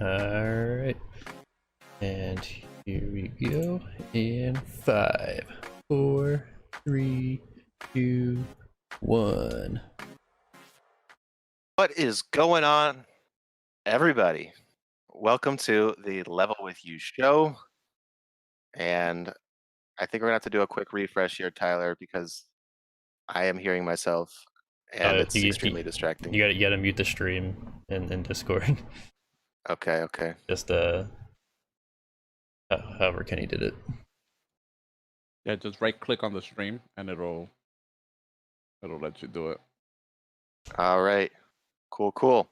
Alright. And here we go. In five, four, three, two, one. What is going on, everybody? Welcome to the Level with You show. And I think we're gonna have to do a quick refresh here, Tyler, because I am hearing myself and Uh, it's you- extremely you- distracting. You gotta, you gotta mute the stream in, in Discord. Okay, okay. Just, uh, uh, however Kenny did it. Yeah, just right click on the stream and it'll it'll let you do it. All right. Cool, cool.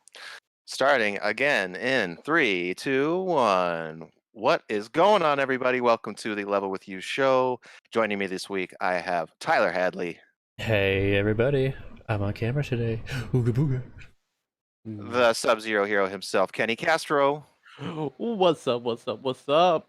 Starting again in three, two, one. What is going on, everybody? Welcome to the Level with You show. Joining me this week, I have Tyler Hadley, Hey, everybody. I'm on camera today. Ooga booga. Mm-hmm. the Sub Zero hero himself, Kenny Castro, what's up? What's up? What's up?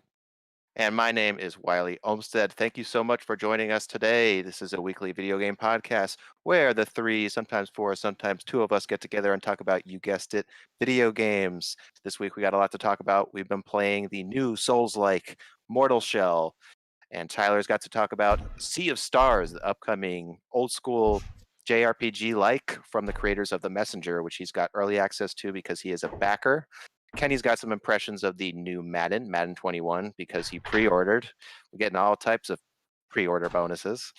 and my name is Wiley Olmstead. Thank you so much for joining us today. This is a weekly video game podcast where the three, sometimes four, sometimes two of us get together and talk about, you guessed it, video games. This week we got a lot to talk about. We've been playing the new Souls like Mortal Shell, and Tyler's got to talk about Sea of Stars, the upcoming old school JRPG like from the creators of The Messenger, which he's got early access to because he is a backer. Kenny's got some impressions of the new Madden, Madden 21, because he pre ordered. We're getting all types of pre order bonuses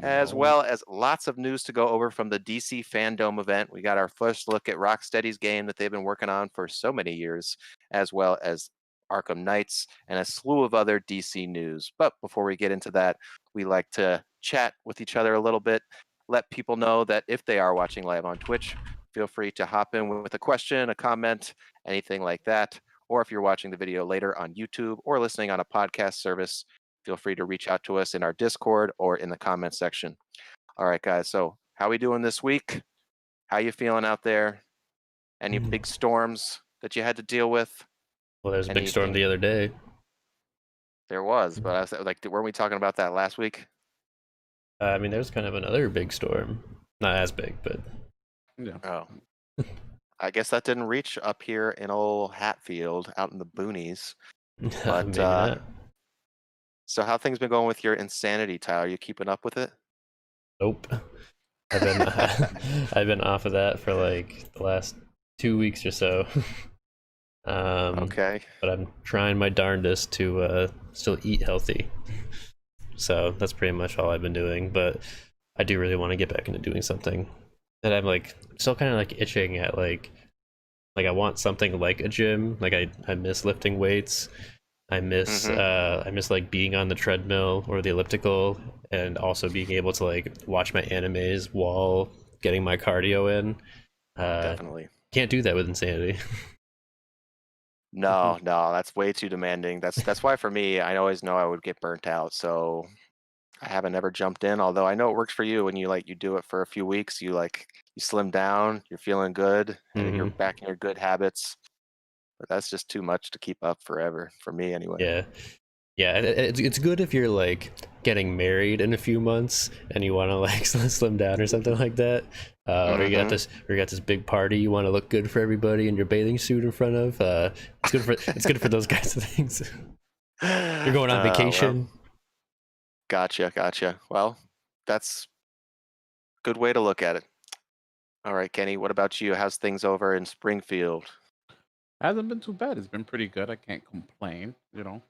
as well as lots of news to go over from the DC Fandom event. We got our first look at Rocksteady's game that they've been working on for so many years, as well as Arkham Knights and a slew of other DC news. But before we get into that, we like to chat with each other a little bit, let people know that if they are watching live on Twitch, feel free to hop in with a question, a comment, anything like that. Or if you're watching the video later on YouTube or listening on a podcast service, feel free to reach out to us in our Discord or in the comment section. All right, guys. So how we doing this week? How you feeling out there? Any Mm. big storms that you had to deal with? Well, there's a big storm the other day. There was, but I was like, weren't we talking about that last week? Uh, I mean, there's kind of another big storm. Not as big, but Yeah. Oh, I guess that didn't reach up here in old Hatfield, out in the boonies. But, maybe uh, not. So how things been going with your insanity, Tyler? You keeping up with it? Nope. I've been I've been off of that for like the last two weeks or so. um, Okay. But I'm trying my darndest to uh, still eat healthy. So that's pretty much all I've been doing. But I do really want to get back into doing something. And I'm like still kind of like itching at like like I want something like a gym. Like I I miss lifting weights. I miss Mhm. uh I miss like being on the treadmill or the elliptical and also being able to like watch my animes while getting my cardio in. Uh Definitely. can't do that with insanity. Mm-hmm. No, no, that's way too demanding. That's that's why for me, I always know I would get burnt out. So I haven't ever jumped in. Although I know it works for you when you like you do it for a few weeks. You like you slim down, you're feeling good, and then you're mm-hmm. back in your good habits. But that's just too much to keep up forever for me, anyway. Yeah. Yeah, it- it- it's it's good if you're like getting married in a few months and you want to like slim down or something like that. Uh, Or you got Mhm. this, or you got this big party you want to look good for everybody in your bathing suit in front of. Uh, it's good for it's good for those kinds of things. You're going on Uh, well, vacation. Gotcha, gotcha. Well, that's a good way to look at it. All right, Kenny, what about you? How's things over in Springfield? Hasn't been too bad. It's been pretty good. I can't complain, you know.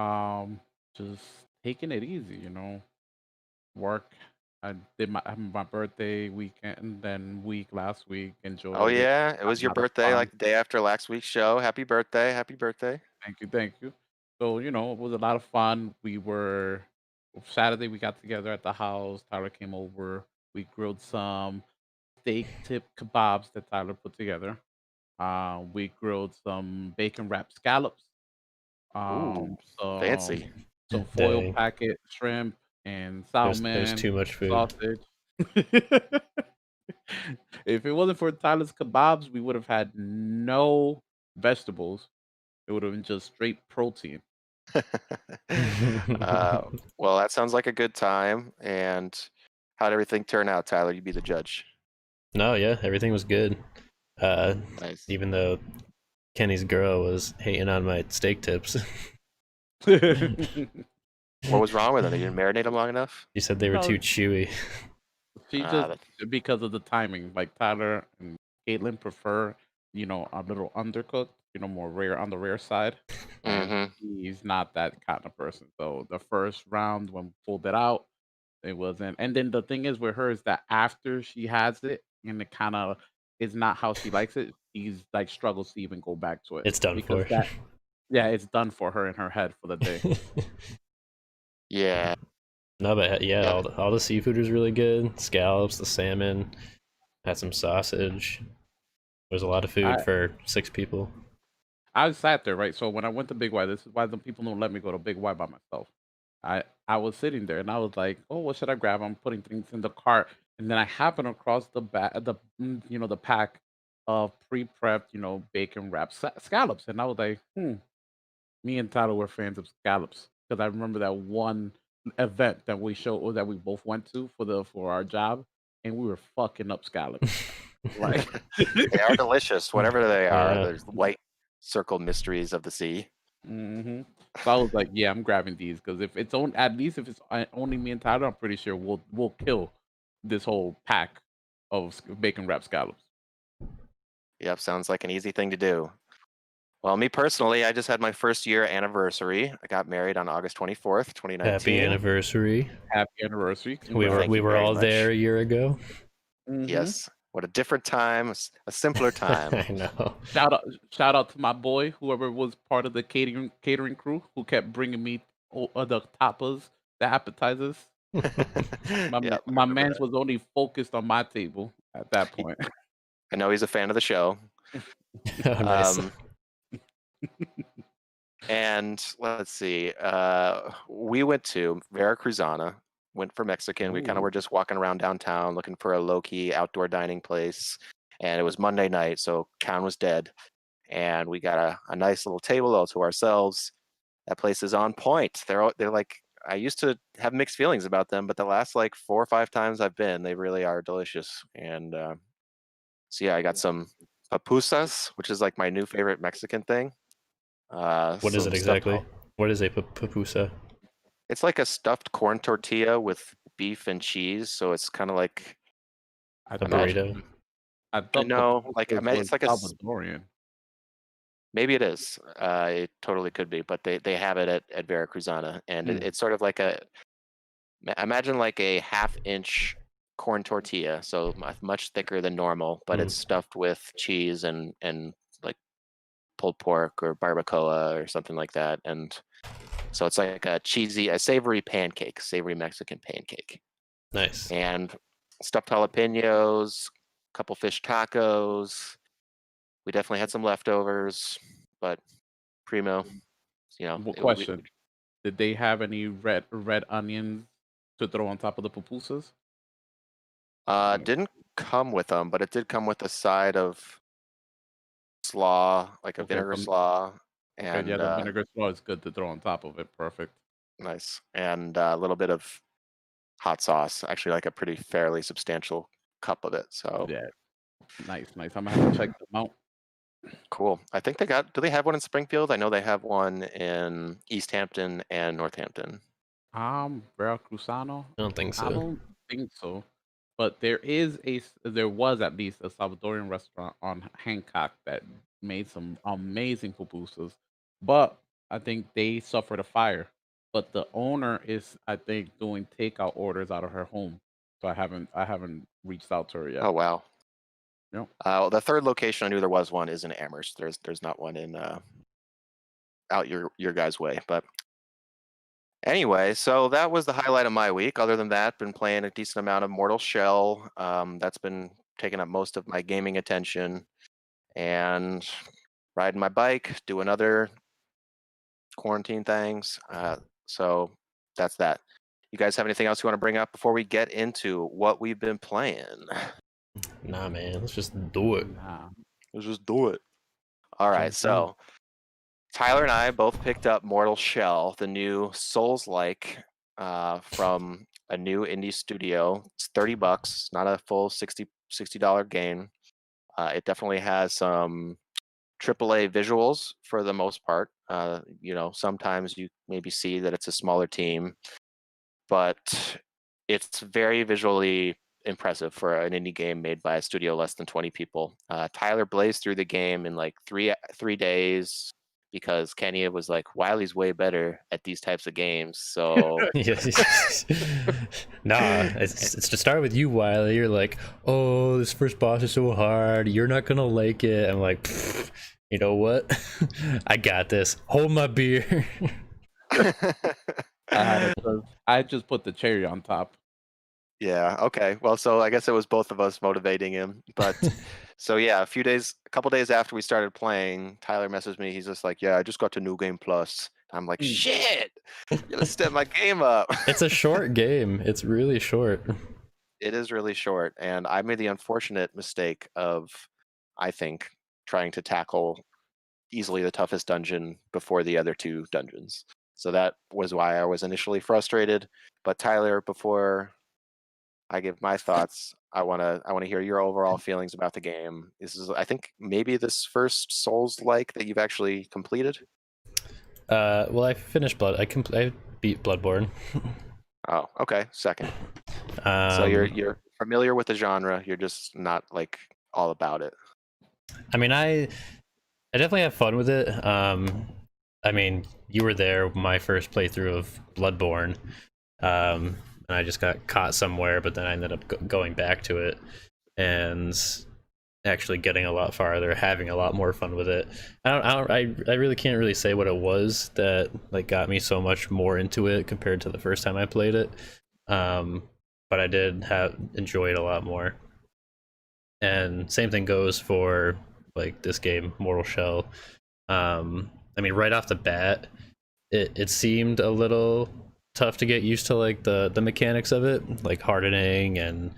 Um just taking it easy, you know. Work. I did my my birthday weekend then week last week. Enjoyed Oh it. yeah, it was your lot birthday, fun. like the day after last week's show. Happy birthday! Happy birthday! Thank you, thank you. So, you know, it was a lot of fun. We were Saturday we got together at the house. Tyler came over. We grilled some steak tip kebabs that Tyler put together. Uh, we grilled some bacon wrapped scallops. Um, some, fancy. Some foil Dang. packet shrimp and There's, there's too much food. sausage. if it wasn't for Tyler's kebabs, we would have had no vegetables. It would have been just straight protein. uh, well, that sounds like a good time. And how'd everything turn out, Tyler? You be the judge. No, yeah, everything was good. Uh, Nice. even though Kenny's girl was hating on my steak tips. What was wrong with them? They didn't marinate them long enough. You said they were No. too chewy. She Ah, just that- because of the timing. Like Tyler and Caitlin prefer, you know, a little undercooked, you know, more rare on the rare side. and Mhm. He's not that kind of person. So the first round when we pulled it out, it wasn't. And then the thing is with her is that after she has it and it kind of is not how she likes it, she's like struggles to even go back to it. It's done because for. that yeah, it's done for her in her head for the day. Yeah. no, but yeah, Yeah. all the, all the seafood was really good. Scallops, the salmon, had some sausage. There's a lot of food I- for six people. I sat there, right? So when I went to Big Y, this is why the people don't let me go to Big Y by myself. I I was sitting there and I was like, oh, what should I grab? I'm putting things in the cart, and then I happened across the back, the mm, you know the pack of pre-prepped, you know, bacon wrapped sa- scallops, and I was like, hmm. Me and Tyler were fans of scallops because I remember that one event that we showed or that we both went to for the for our job, and we were fucking up scallops. like they are delicious, whatever they are. Yeah. There's white circle mysteries of the sea. hmm So I was like, yeah, I'm grabbing these because if it's on, at least if it's uh, only me and Tyler, I'm pretty sure we'll we'll kill this whole pack of bacon wrapped scallops. Yep, sounds like an easy thing to do. Well, me personally, I just had my first year anniversary. I got married on August 24th, 2019. Happy anniversary. Happy anniversary! We were Thank we were all much. there a year ago. Mhm. Yes. What a different time, a simpler time. I know. Shout out! Shout out to my boy, whoever was part of the catering catering crew, who kept bringing me o- uh, the tapas, the appetizers. My Yep, my remember man was only focused on my table at that point. I know he's a fan of the show. Oh, nice. Um, and let's see. Uh, we went to Veracruzana, went for Mexican. We kind of were just walking around downtown looking for a low key outdoor dining place. And it was Monday night, so town was dead. And we got a, a nice little table all to ourselves. That place is on point. They're all- they're like I used to have mixed feelings about them, but the last like four or five times I've been, they really are delicious. And uh, so yeah, I got some pupusas, which is like my new favorite Mexican thing. Uh, what is some it exactly? col- What is a pu- pupusa? It's like a stuffed corn tortilla with beef and cheese, so it's kind of like I A thought- burrito? I thought know, like, I mean, it's like a s- Salvadorian. maybe it is. Uh, it totally could be, but they they have it at at Veracruzana, and it, Mm. it's sort of like a imagine like a half inch corn tortilla, so much thicker than normal, but Mm. it's stuffed with cheese and and like pulled pork or barbacoa or something like that, and so it's like a cheesy, a savory pancake, savory Mexican pancake, Nice. and stuffed jalapenos, a couple fish tacos. We definitely had some leftovers, but primo, you know. What it- we- question? Did they have any red red onions to throw on top of the pupusas? Uh, didn't come with them, but it did come with a side of slaw, like a Okay, vinegar from- slaw, Okay, and yeah, the uh, vinegar straw is good to throw on top of it. Perfect. nice, and uh, a little bit of hot sauce. Actually, like a pretty fairly substantial cup of it. So Yeah, nice, nice. I'm gonna have to check them out. cool. I think they got. Do they have one in Springfield? I know they have one in East Hampton and Northampton. Um, Veracruzano. I don't think so. I don't think so, but there is a there was at least a Salvadorian restaurant on Hancock that made some amazing pupusas, but I think they suffered a fire. But the owner is, I think, doing takeout orders out of her home. So I haven't I haven't reached out to her yet. Oh wow. Yep. Uh, well, the third location I knew there was one is in Amherst. There's there's not one in uh, out your your guys' way. But anyway, so that was the highlight of my week. Other than that, been playing a decent amount of Mortal Shell. Um, that's been taking up most of my gaming attention, and riding my bike, doing other quarantine things. Uh, so that's that. You guys have anything else you want to bring up before we get into what we've been playing? Nah, man. Let's just do it. Nah. Let's just do it. All right, so Tyler and I both picked up Mortal Shell, the new Souls-like uh, from a new indie studio. It's thirty bucks, not a full 60 dollar game. Uh, it definitely has some AAA visuals for the most part. Uh, you know, sometimes you maybe see that it's a smaller team, but it's very visually impressive for an indie game made by a studio less than 20 people. Uh, Tyler blazed through the game in like three three days because Kenny was like, Wiley's way better at these types of games. So nah, it's, it's to start with you, Wiley. You're like, oh, this first boss is so hard. You're not gonna like it. I'm like, you know what? I got this. Hold my beer. I, I just put the cherry on top. Yeah. Okay. Well, so I guess it was both of us motivating him. But so yeah, a few days, a couple days after we started playing, Tyler messaged me. He's just like, "Yeah, I just got to New Game Plus." I'm like, Mm. "Shit, gonna step my game up." it's a short game. It's really short. it is really short, and I made the unfortunate mistake of, I think, trying to tackle easily the toughest dungeon before the other two dungeons. So that was why I was initially frustrated. But Tyler, before I give my thoughts, I wanna I wanna hear your overall feelings about the game. This is I think maybe this first Souls like that you've actually completed. Uh, well, I finished Blood. I compl- I beat Bloodborne. Oh, okay, second. Um, so you're you're familiar with the genre. You're just not like all about it. I mean, I I definitely have fun with it. Um, I mean, you were there my first playthrough of Bloodborne, um, and I just got caught somewhere, but then I ended up go- going back to it and actually getting a lot farther, having a lot more fun with it. I don't, I don't, I, I really can't really say what it was that like got me so much more into it compared to the first time I played it. Um, but I did have enjoy it a lot more. And same thing goes for like this game, Mortal Shell. Um, I mean, right off the bat, it, it seemed a little tough to get used to like the the mechanics of it, like hardening and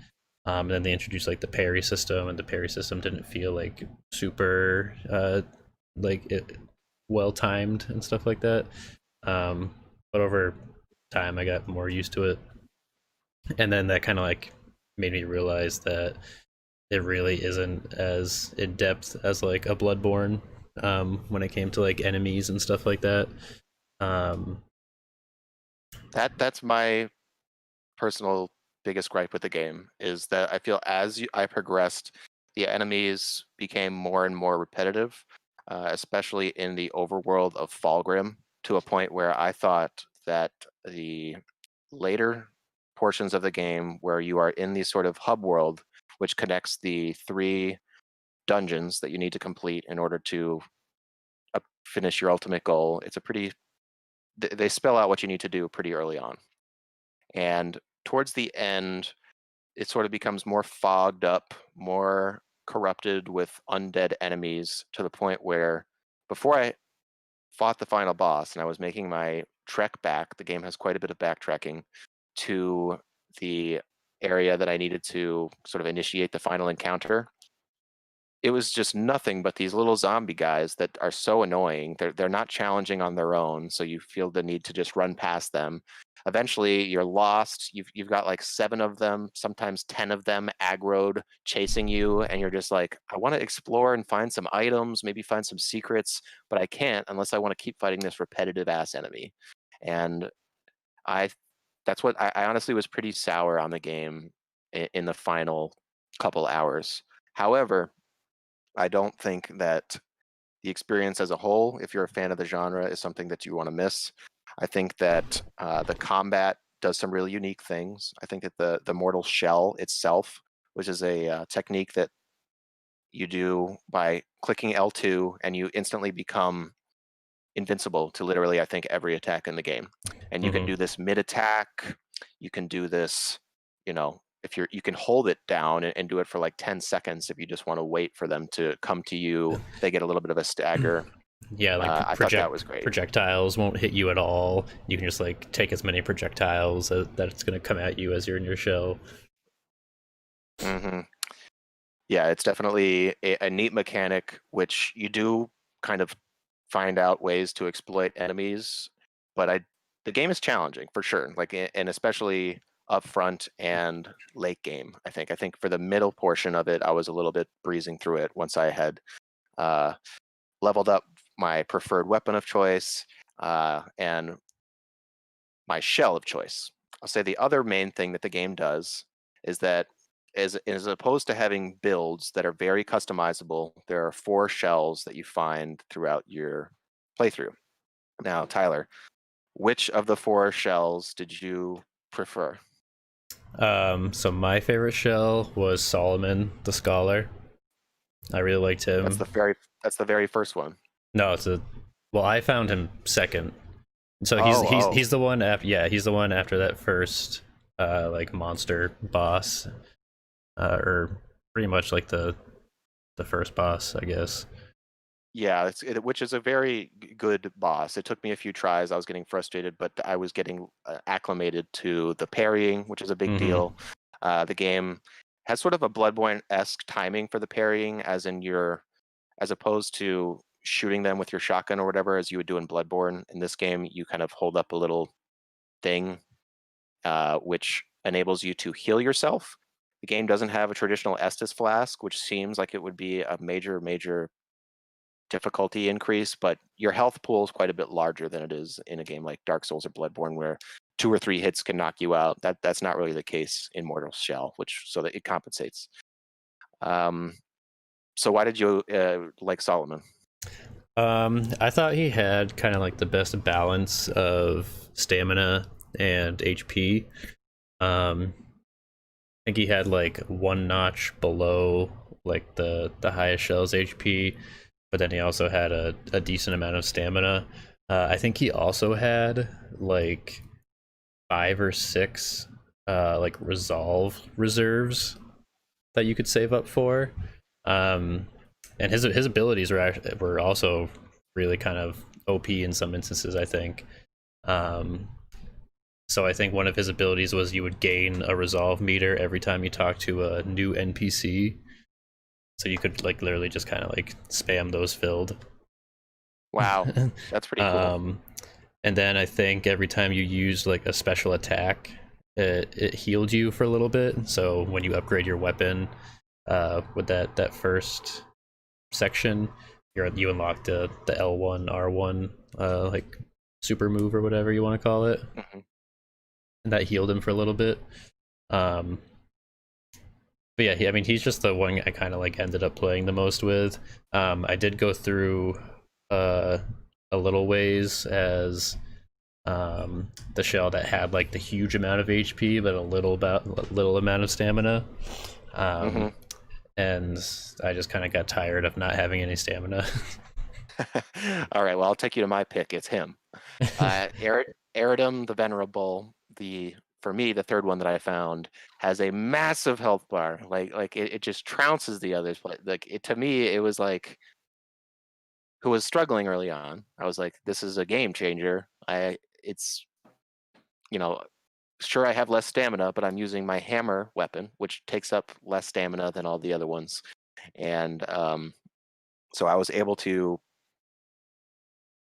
um, and then they introduced like the parry system, and the parry system didn't feel like super uh, like it, well timed and stuff like that. Um, but over time, I got more used to it, and then that kind of like made me realize that it really isn't as in depth as like a Bloodborne um, when it came to like enemies and stuff like that. Um, That that's my personal biggest gripe with the game is that I feel as you, I progressed, the enemies became more and more repetitive, uh, especially in the overworld of Fallgrim, to a point where I thought that the later portions of the game where you are in the sort of hub world, which connects the three dungeons that you need to complete in order to uh, finish your ultimate goal, it's a pretty th- they spell out what you need to do pretty early on. And towards the end, it sort of becomes more fogged up, more corrupted with undead enemies to the point where before I fought the final boss and I was making my trek back, the game has quite a bit of backtracking to the area that I needed to sort of initiate the final encounter. It was just nothing but these little zombie guys that are so annoying. They're they're not challenging on their own, so you feel the need to just run past them eventually you're lost you've you've got like seven of them sometimes 10 of them aggroed chasing you and you're just like i want to explore and find some items maybe find some secrets but i can't unless i want to keep fighting this repetitive ass enemy and i that's what I, I honestly was pretty sour on the game in, in the final couple hours however i don't think that the experience as a whole if you're a fan of the genre is something that you want to miss I think that uh, the combat does some really unique things. I think that the the mortal shell itself, which is a uh, technique that you do by clicking L2 and you instantly become invincible to literally I think every attack in the game. And you Mhm. can do this mid attack, you can do this, you know, if you're you can hold it down and, and do it for like 10 seconds if you just want to wait for them to come to you. They get a little bit of a stagger. yeah, like uh, I thought that was great. projectiles won't hit you at all. You can just like take as many projectiles as, that it's going to come at you as you're in your shell. hmm Yeah, it's definitely a, a neat mechanic, which you do kind of find out ways to exploit enemies. But I, the game is challenging for sure. Like, and especially up front and late game. I think. I think for the middle portion of it, I was a little bit breezing through it once I had uh, leveled up my preferred weapon of choice, uh, and my shell of choice. I'll say the other main thing that the game does is that as, as opposed to having builds that are very customizable, there are four shells that you find throughout your playthrough. Now, Tyler, which of the four shells did you prefer? Um, so my favorite shell was Solomon the Scholar. I really liked him. That's the very that's the very first one. No, it's a. Well, I found him second. So he's Oh, he's oh. he's the one after. Yeah, he's the one after that first, uh, like monster boss, uh, or pretty much like the, the first boss, I guess. Yeah, it's, it, which is a very g- good boss. It took me a few tries. I was getting frustrated, but I was getting uh, acclimated to the parrying, which is a big Mhm. deal. Uh, the game has sort of a Bloodborne esque timing for the parrying, as in your, as opposed to shooting them with your shotgun or whatever, as you would do in Bloodborne. In this game, you kind of hold up a little thing, uh, which enables you to heal yourself. The game doesn't have a traditional Estus flask, which seems like it would be a major, major difficulty increase, but your health pool is quite a bit larger than it is in a game like Dark Souls or Bloodborne, where two or three hits can knock you out. That that's not really the case in Mortal Shell, which so that it compensates. Um, so why did you uh, like Solomon? Um, I thought he had kind of like the best balance of stamina and HP. Um, I think he had like one notch below like the the highest shell's HP, but then he also had a, a decent amount of stamina. Uh, I think he also had like five or six uh, like resolve reserves that you could save up for. Um, and his his abilities were were also really kind of OP in some instances. I think. Um, so I think one of his abilities was you would gain a resolve meter every time you talk to a new NPC. So you could like literally just kind of like spam those filled. Wow, that's pretty cool. Um, and then I think every time you used like a special attack, it, it healed you for a little bit. So when you upgrade your weapon, uh, with that that first section, you're you unlock the the L one R one uh like super move or whatever you want to call it, Mhm. and that healed him for a little bit. Um, but yeah, he, I mean, he's just the one I kind of like ended up playing the most with. Um, I did go through uh a little ways as um the shell that had like the huge amount of HP but a little about little amount of stamina. Um, Mhm. and I just kind of got tired of not having any stamina. All right, well, I'll take you to my pick. It's him. uh, Eredrim the Venerable, the for me the third one that I found has a massive health bar. Like like it, it just trounces the others. But like it to me, it was like who was struggling early on. I was like, this is a game changer. I it's you know sure I have less stamina, but I'm using my hammer weapon, which takes up less stamina than all the other ones, and um, so I was able to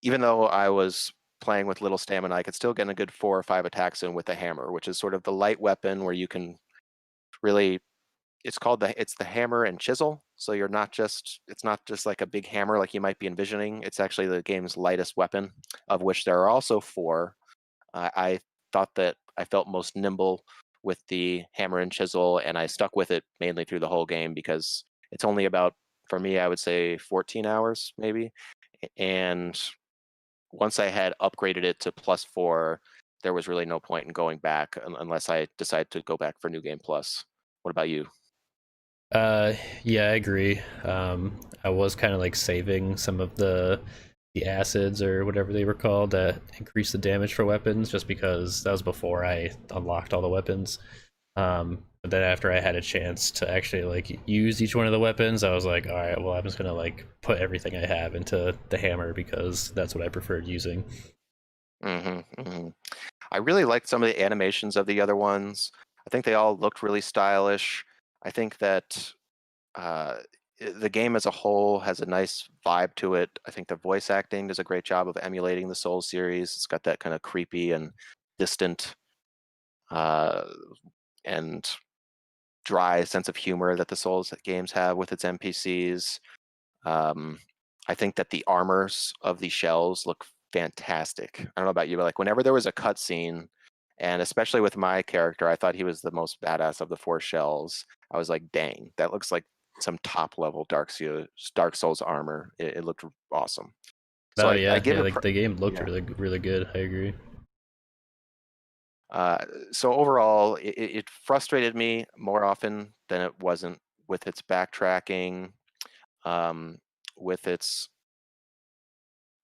even though I was playing with little stamina, I could still get a good four or five attacks in with the hammer, which is sort of the light weapon where you can really it's called the it's the hammer and chisel. So you're not just it's not just like a big hammer like you might be envisioning. It's actually the game's lightest weapon, of which there are also four. I thought that I felt most nimble with the hammer and chisel, and I stuck with it mainly through the whole game because it's only about for me I would say 14 hours maybe, and once I had upgraded it to plus four, there was really no point in going back unless I decide to go back for New Game Plus. What about you? Uh, yeah, I agree. Um, I was kind of like saving some of the the acids or whatever they were called that increase the damage for weapons, just because that was before I unlocked all the weapons. Um, but then after I had a chance to actually like use each one of the weapons, I was like, all right, well, I'm just gonna like put everything I have into the hammer because that's what I preferred using. hmm hmm I really liked some of the animations of the other ones. I think they all looked really stylish. I think that uh, the game as a whole has a nice vibe to it. I think the voice acting does a great job of emulating the Soul series. It's got that kind of creepy and distant uh, and dry sense of humor that the Souls games have with its NPCs. Um, I think that the armors of the shells look fantastic. I don't know about you, but like whenever there was a cutscene, and especially with my character, I thought he was the most badass of the four shells. I was like, dang, that looks like some top level Dark Souls, Dark Souls armor. It, it looked awesome. So I- oh I yeah, give yeah like pr- the game looked yeah. really really good. I agree. Uh, so overall, it, it frustrated me more often than it wasn't with its backtracking, um, with its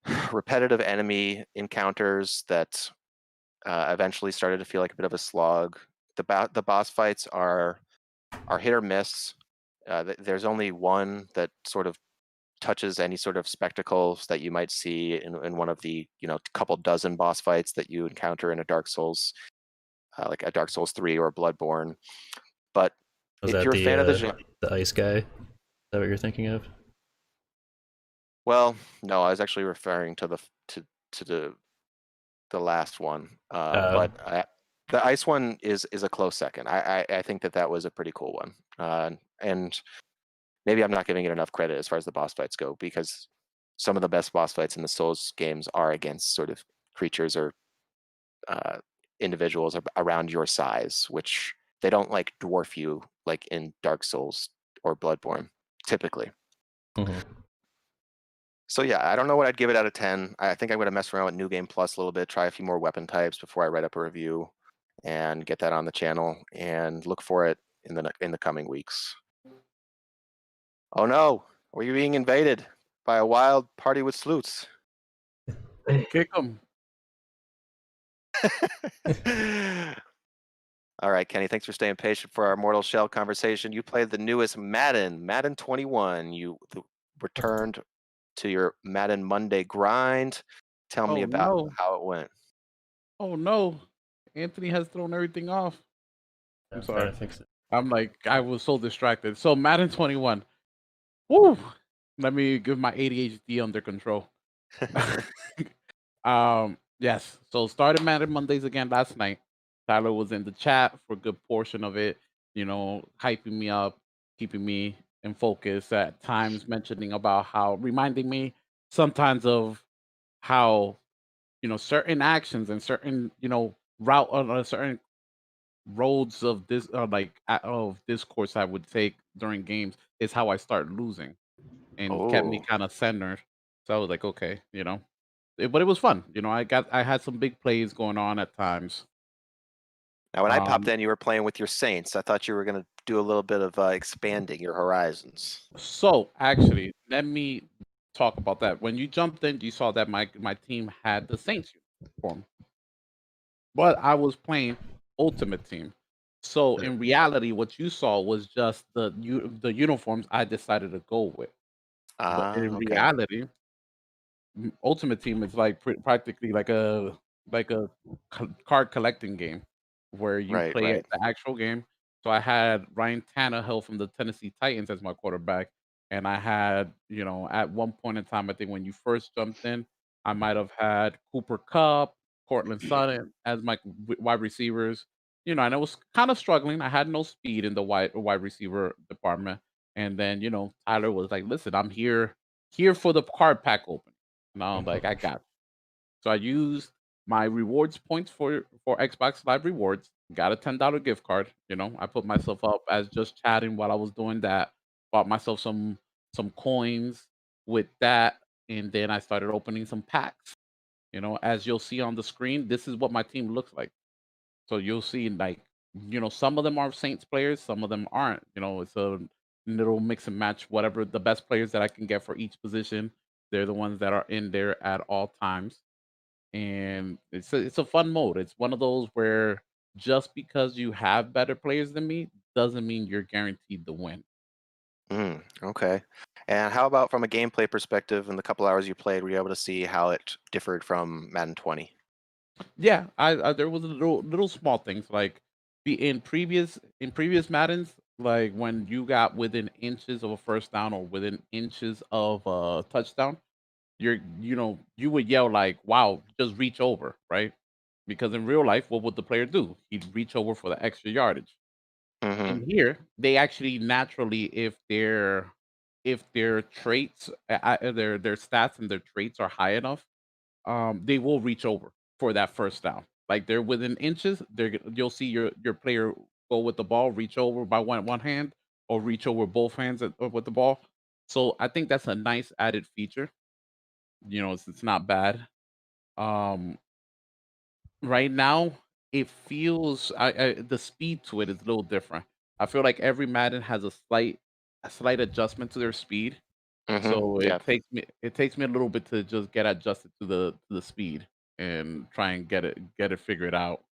repetitive enemy encounters that uh, eventually started to feel like a bit of a slog. The ba- the boss fights are are hit or miss. Uh, th- there's only one that sort of touches any sort of spectacles that you might see in, in one of the you know couple dozen boss fights that you encounter in a Dark Souls, uh, like a Dark Souls three or Bloodborne. But Was if that you're a the fan of the uh, genre, the ice guy? Is that what you're thinking of? well, no, I was actually referring to the to to the the last one. Uh, Oh. but I, the ice one is is a close second. I, I I think that that was a pretty cool one. Uh, and maybe I'm not giving it enough credit as far as the boss fights go because some of the best boss fights in the Souls games are against sort of creatures or uh, individuals around your size, which they don't like dwarf you like in Dark Souls or Bloodborne typically. Mhm. So yeah, I don't know what I'd give it out of 10. I think I'm going to mess around with New Game Plus a little bit, try a few more weapon types before I write up a review and get that on the channel and look for it in the in the coming weeks. Oh no, are you being invaded by a wild party with sleuths. Kick them. All right, Kenny, thanks for staying patient for our Mortal Shell conversation. You played the newest Madden, Madden 21. You th- returned to your Madden Monday grind. Tell me Oh, about no. how it went. Oh no, Anthony has thrown everything off. I'm I'm sorry. to fix it. I'm like, I was so distracted. So Madden 21. Woo! Let me give my ADHD under control. um, yes. So started Madden Mondays again last night. Tyler was in the chat for a good portion of it, you know, hyping me up, keeping me in focus at times, mentioning about how reminding me sometimes of how you know certain actions and certain you know route on a certain roads of this uh, like of discourse I would take during games is how I start losing, and kept me Oh. kind of centered. So I was like, okay, you know, it, but it was fun. You know, I got I had some big plays going on at times. Now, when I popped Um, in, you were playing with your Saints. I thought you were going to do a little bit of uh, expanding your horizons. So actually, let me talk about that. When you jumped in, you saw that my my team had the Saints uniform, but I was playing Ultimate Team. So in reality, what you saw was just the u- the uniforms I decided to go with. Ah, But in okay. reality, m- Ultimate Team is like pr- practically like a like a co- card collecting game where you Right, play right. the actual game. So I had Ryan Tannehill from the Tennessee Titans as my quarterback, and I had you know at one point in time, I think when you first jumped in, I might have had Cooper Kupp, Courtland Sutton as my wide receivers. You know, and I was kind of struggling. I had no speed in the wide wide receiver department. And then, you know, Tyler was like, listen, I'm here here for the card pack open. And I was like, I got it. So I used my rewards points for for Xbox Live rewards, got a $10 gift card. You know, I put myself up as just chatting while I was doing that, bought myself some some coins with that, and then I started opening some packs. You know, as you'll see on the screen, this is what my team looks like. So you'll see like, you know, some of them are Saints players, some of them aren't. You know, it's a little mix and match, whatever the best players that I can get for each position. They're the ones that are in there at all times. And it's a, it's a fun mode. It's one of those where just because you have better players than me doesn't mean you're guaranteed to win. Mm, okay. And how about from a gameplay perspective? In the couple hours you played, were you able to see how it differed from Madden 20? Yeah, I, I there was a little little small things like in previous in previous Maddens, like when you got within inches of a first down or within inches of a touchdown, you're you know you would yell like, "Wow, just reach over!" Right? Because in real life, what would the player do? He'd reach over for the extra yardage. hmm In here, they actually naturally, if they're if their traits, uh, their their stats and their traits are high enough, um, they will reach over for that first down. Like they're within inches, they're you'll see your your player go with the ball, reach over by one one hand, or reach over both hands at, uh, with the ball. So I think that's a nice added feature. You know, it's, it's not bad. Um, right now, it feels I, I the speed to it is a little different. I feel like every Madden has a slight a slight adjustment to their speed. Mhm, So it Yeah. takes me it takes me a little bit to just get adjusted to the to the speed and try and get it get it figured out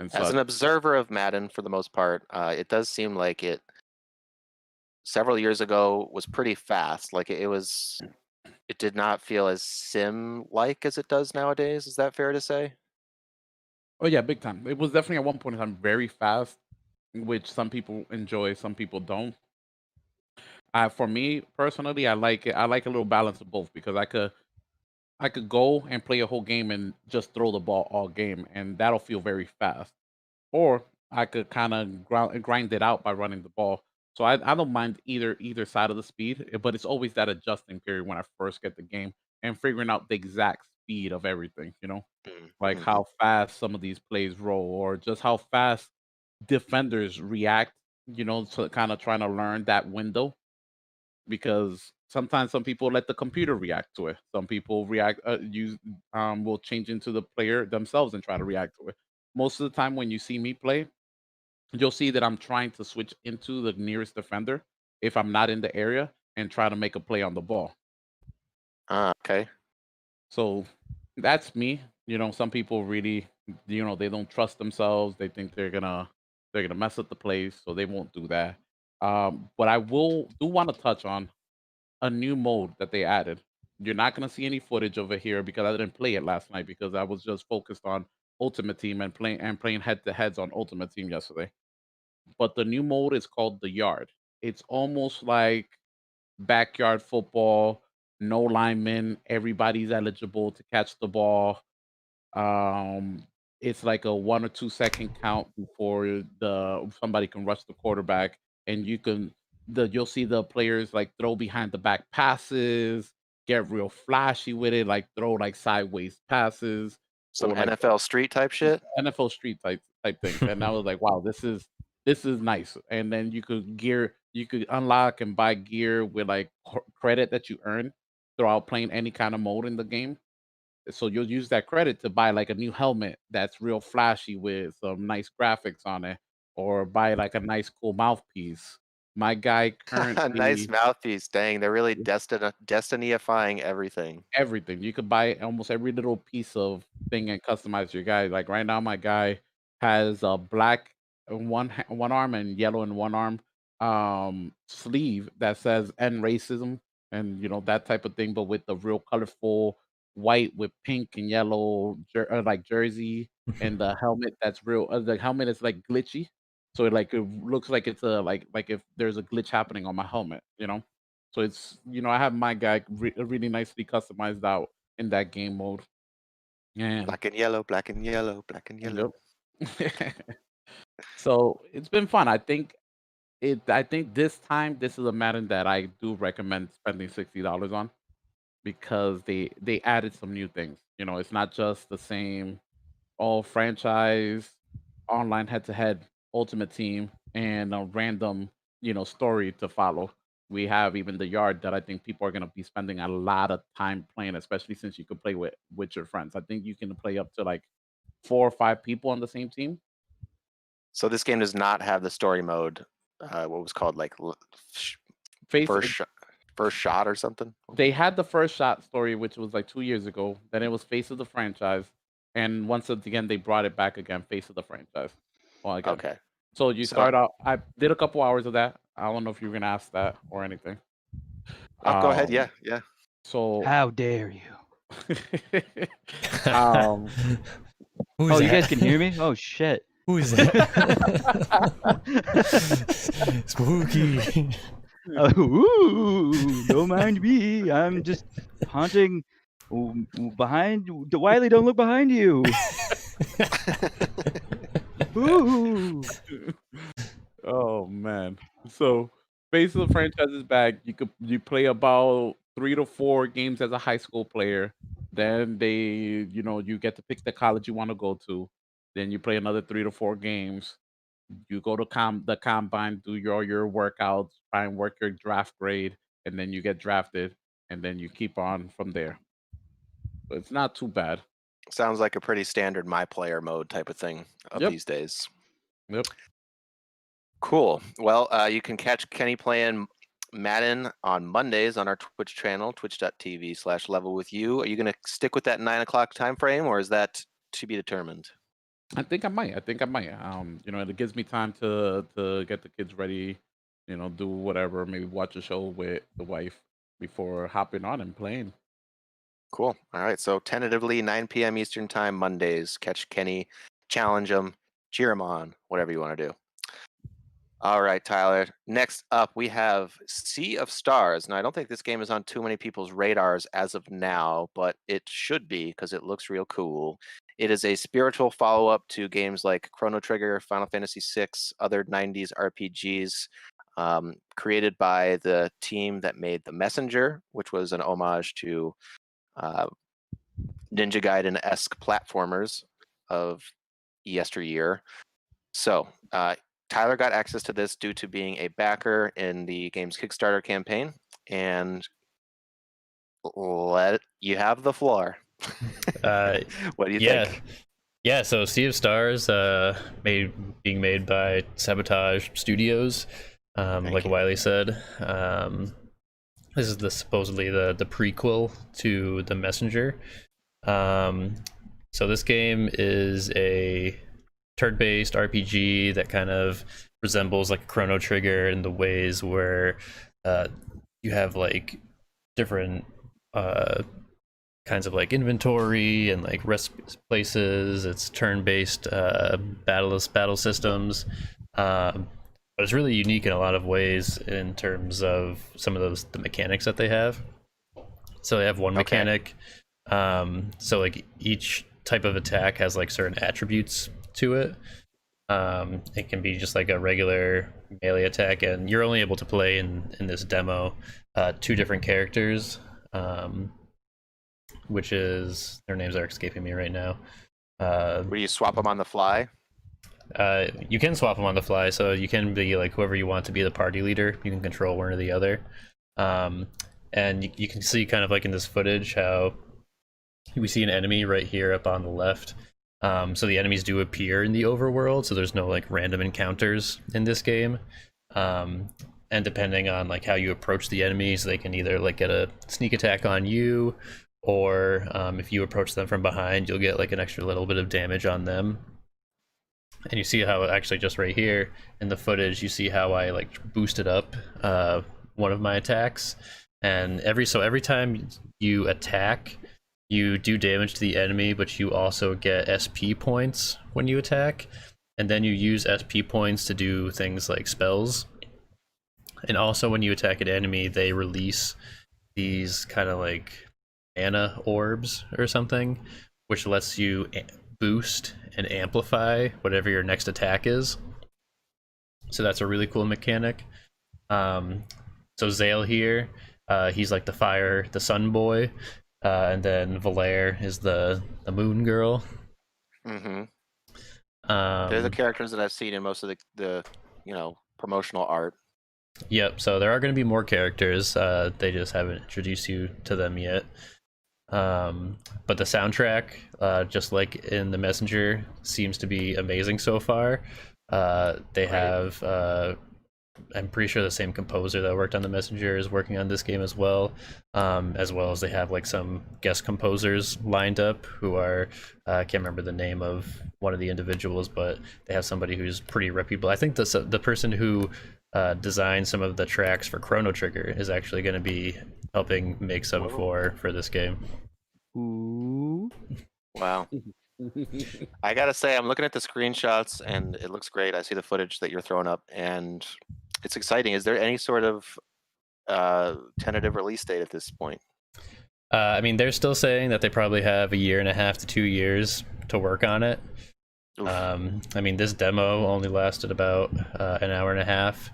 and As such. an observer of Madden, for the most part, uh, it does seem like it several years ago was pretty fast. Like it, it was, it did not feel as sim-like as it does nowadays. Is that fair to say? Oh yeah, big time. It was definitely at one point in time very fast, which some people enjoy, some people don't. Uh, for me personally, I like it. I like a little balance of both because I could I could go and play a whole game and just throw the ball all game, and that'll feel very fast. Or I could kind of grind, grind it out by running the ball. So I, I don't mind either either side of the speed, eh, but it's always that adjusting period when I first get the game and figuring out the exact speed of everything. You know, like mhm. how fast some of these plays roll, or just how fast defenders react. You know, to kind of trying to learn that window because sometimes some people let the computer react to it. Some people react uh, use um will change into the player themselves and try to react to it. Most of the time when you see me play, you'll see that I'm trying to switch into the nearest defender if I'm not in the area and try to make a play on the ball. Ah, okay. So that's me. You know, some people really, you know, they don't trust themselves. They think they're gonna they're gonna mess up the plays, so they won't do that. Um, but I will do want to touch on a new mode that they added. You're not gonna see any footage over here because I didn't play it last night because I was just focused on Ultimate Team and playing and playing head to heads on Ultimate Team yesterday. But the new mode is called the Yard. It's almost like backyard football, no linemen, everybody's eligible to catch the ball. Um, it's like a one or two second count before the somebody can rush the quarterback, and you can the you'll see the players like throw behind the back passes, get real flashy with it, like throw like sideways passes, Some or like NFL street type shit. NFL Street type type thing. and I was like, wow, this is this is nice. And then you could gear, you could unlock and buy gear with like credit that you earn throughout playing any kind of mode in the game. So you'll use that credit to buy like a new helmet that's real flashy with some nice graphics on it, or buy like a nice cool mouthpiece. My guy A nice mouthpiece. Dang, they're really destiny destinyifying everything. everything. You could buy almost every little piece of thing and customize your guy. Like right now, my guy has a black in one one arm and yellow in one arm um sleeve that says "end racism" and you know that type of thing, but with the real colorful white with pink and yellow jer- uh, like jersey and the helmet that's real. Uh, the helmet is like glitchy, so it like it looks like it's a like like if there's a glitch happening on my helmet, you know. So it's you know I have my guy re- really nicely customized out in that game mode. yeah Black and yellow, black and yellow, black and yellow. yep. so it's been fun. I think it. I think this time this is a Madden that I do recommend spending sixty dollars on because they they added some new things. You know, it's not just the same all franchise online head to head ultimate team and a random you know story to follow. We have even the yard that I think people are going to be spending a lot of time playing, especially since you can play with with your friends. I think you can play up to like four or five people on the same team. So this game does not have the story mode. Uh, what was called like sh- Face first shot, first shot or something. they had the first shot story, which was like two years ago. Then it was face of the franchise, and once again they brought it back again, face of the franchise. Well, again. Okay. So you So- start out. I did a couple hours of that. I don't know if you were gonna ask that or anything. Oh, go ahead. Um, Yeah, yeah. So How dare you? um, Who's oh, you guys can hear me? Oh shit. Who's that? Spooky. Oh, ooh, don't mind me. I'm just haunting ooh, ooh, behind. Wiley, don't look behind you. Oh man. So of the franchise is back. You could you play about three to four games as a high school player. Then they, you know, you get to pick the college you want to go to. Then you play another three to four games. You go to com the combine, do your your workouts, try and work your draft grade, and then you get drafted, and then you keep on from there. So it's not too bad. Sounds like a pretty standard my player mode type of thing of Yep. these days. Yep. Cool. Well, uh, you can catch Kenny playing Madden on Mondays on our Twitch channel, twitch.tv slash level with you. Are you going to stick with that nine o'clock time frame or is that to be determined? I think I might. I think I might. Um, you know, it gives me time to to get the kids ready. You know, do whatever. Maybe watch a show with the wife before hopping on and playing. Cool. All right. So tentatively 9 p.m. Eastern time Mondays. Catch Kenny, challenge him, cheer him on, whatever you want to do. All right, Tyler. Next up, we have Sea of Stars. Now, I don't think this game is on too many people's radars as of now, but it should be because it looks real cool. It is a spiritual follow up to games like Chrono Trigger, Final Fantasy VI, other 90s RPGs, um, created by the team that made The Messenger, which was an homage to uh, Ninja Gaiden esque platformers of yesteryear. So, uh, Tyler got access to this due to being a backer in the game's Kickstarter campaign, and let you have the floor. Uh, what do you yeah, think? yeah. So Sea of Stars, uh, made being made by Sabotage Studios, um, like you. Wiley said. Um, this is the supposedly the the prequel to the Messenger. Um, so this game is a turn-based RPG that kind of resembles like Chrono Trigger in the ways where uh, you have like different uh, kinds of like inventory and like rest places. It's turn-based uh, battle battle systems, um, but it's really unique in a lot of ways in terms of some of those the mechanics that they have. So they have one Okay. mechanic. Um, so like each type of attack has like certain attributes to it. Um, it can be just like a regular melee attack, and you're only able to play in in this demo uh, two different characters. Um, which is their names are escaping me right now. Uh, Where you swap them on the fly? Uh, you can swap them on the fly, so you can be like whoever you want to be the party leader. You can control one or the other. Um, and you, you can see kind of like in this footage how we see an enemy right here up on the left. Um, so the enemies do appear in the overworld, so there's no like random encounters in this game. Um, and depending on like how you approach the enemies, they can either like get a sneak attack on you, or um, if you approach them from behind, you'll get like an extra little bit of damage on them. And you see how actually just right here in the footage, you see how I like boosted up uh, one of my attacks, and every so every time you attack, you do damage to the enemy, but you also get SP points when you attack, and then you use SP points to do things like spells. And also, when you attack an enemy, they release these kind of like mana orbs or something, which lets you boost and amplify whatever your next attack is. So that's a really cool mechanic. Um, so Zale here, uh, he's like the fire, the sun boy, uh, and then Valere is the the moon girl. Mm-hmm. Um, They're the characters that I've seen in most of the, the you know, promotional art. Yep. So there are going to be more characters. Uh, they just haven't introduced you to them yet. Um, but the soundtrack, uh, just like in the Messenger, seems to be amazing so far. Uh, they Right. have, uh, I'm pretty sure the same composer that worked on the Messenger is working on this game as well. Um, as well as they have like some guest composers lined up who are, uh, I can't remember the name of one of the individuals, but they have somebody who's pretty reputable. I think the the person who uh, designed some of the tracks for Chrono Trigger is actually going to be helping make some for for this game. Ooh. Wow. I gotta say, I'm looking at the screenshots and it looks great. I see the footage that you're throwing up, and it's exciting. Is there any sort of uh, tentative release date at this point? Uh, I mean, they're still saying that they probably have a year and a half to two years to work on it. Um, I mean, this demo only lasted about uh, an hour and a half.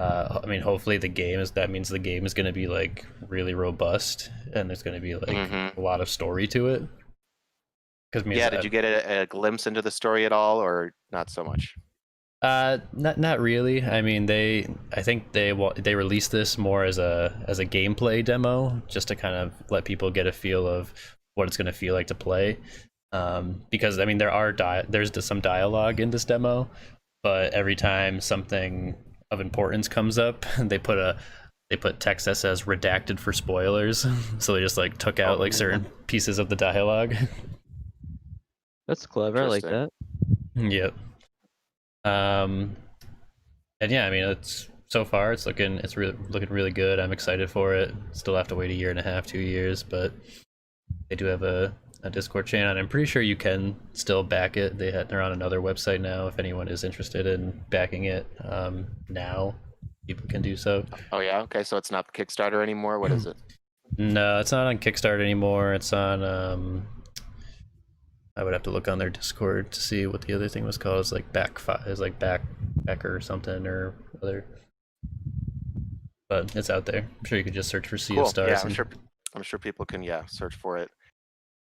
Uh, I mean, hopefully the game is that means the game is going to be like really robust and there's going to be like Mhm. a lot of story to it. Because Yeah, did you get a, a glimpse into the story at all, or not so much? Uh, not not really. I mean, they I think they they released this more as a as a gameplay demo, just to kind of let people get a feel of what it's going to feel like to play. Um, because I mean, there are di- there's some dialogue in this demo, but every time something of importance comes up, they put a they put text that says redacted for spoilers. so they just like took out Oh, like yeah. certain pieces of the dialogue. That's clever. I like that. Interesting. Yep. Um, and yeah, I mean, it's so far it's looking it's really looking really good. I'm excited for it. Still have to wait a year and a half, two years, but they do have a, a Discord channel, and I'm pretty sure you can still back it. They had, they're on another website now. If anyone is interested in backing it, um, now people can do so. Oh yeah, okay. So it's not Kickstarter anymore. What is it? No, it's not on Kickstarter anymore. It's on um I would have to look on their Discord to see what the other thing was called. It's like back it's like back backer or something or other. But it's out there. I'm sure you could just search for Sea cool. of Stars. Yeah, I'm and- sure. I'm sure people can yeah search for it.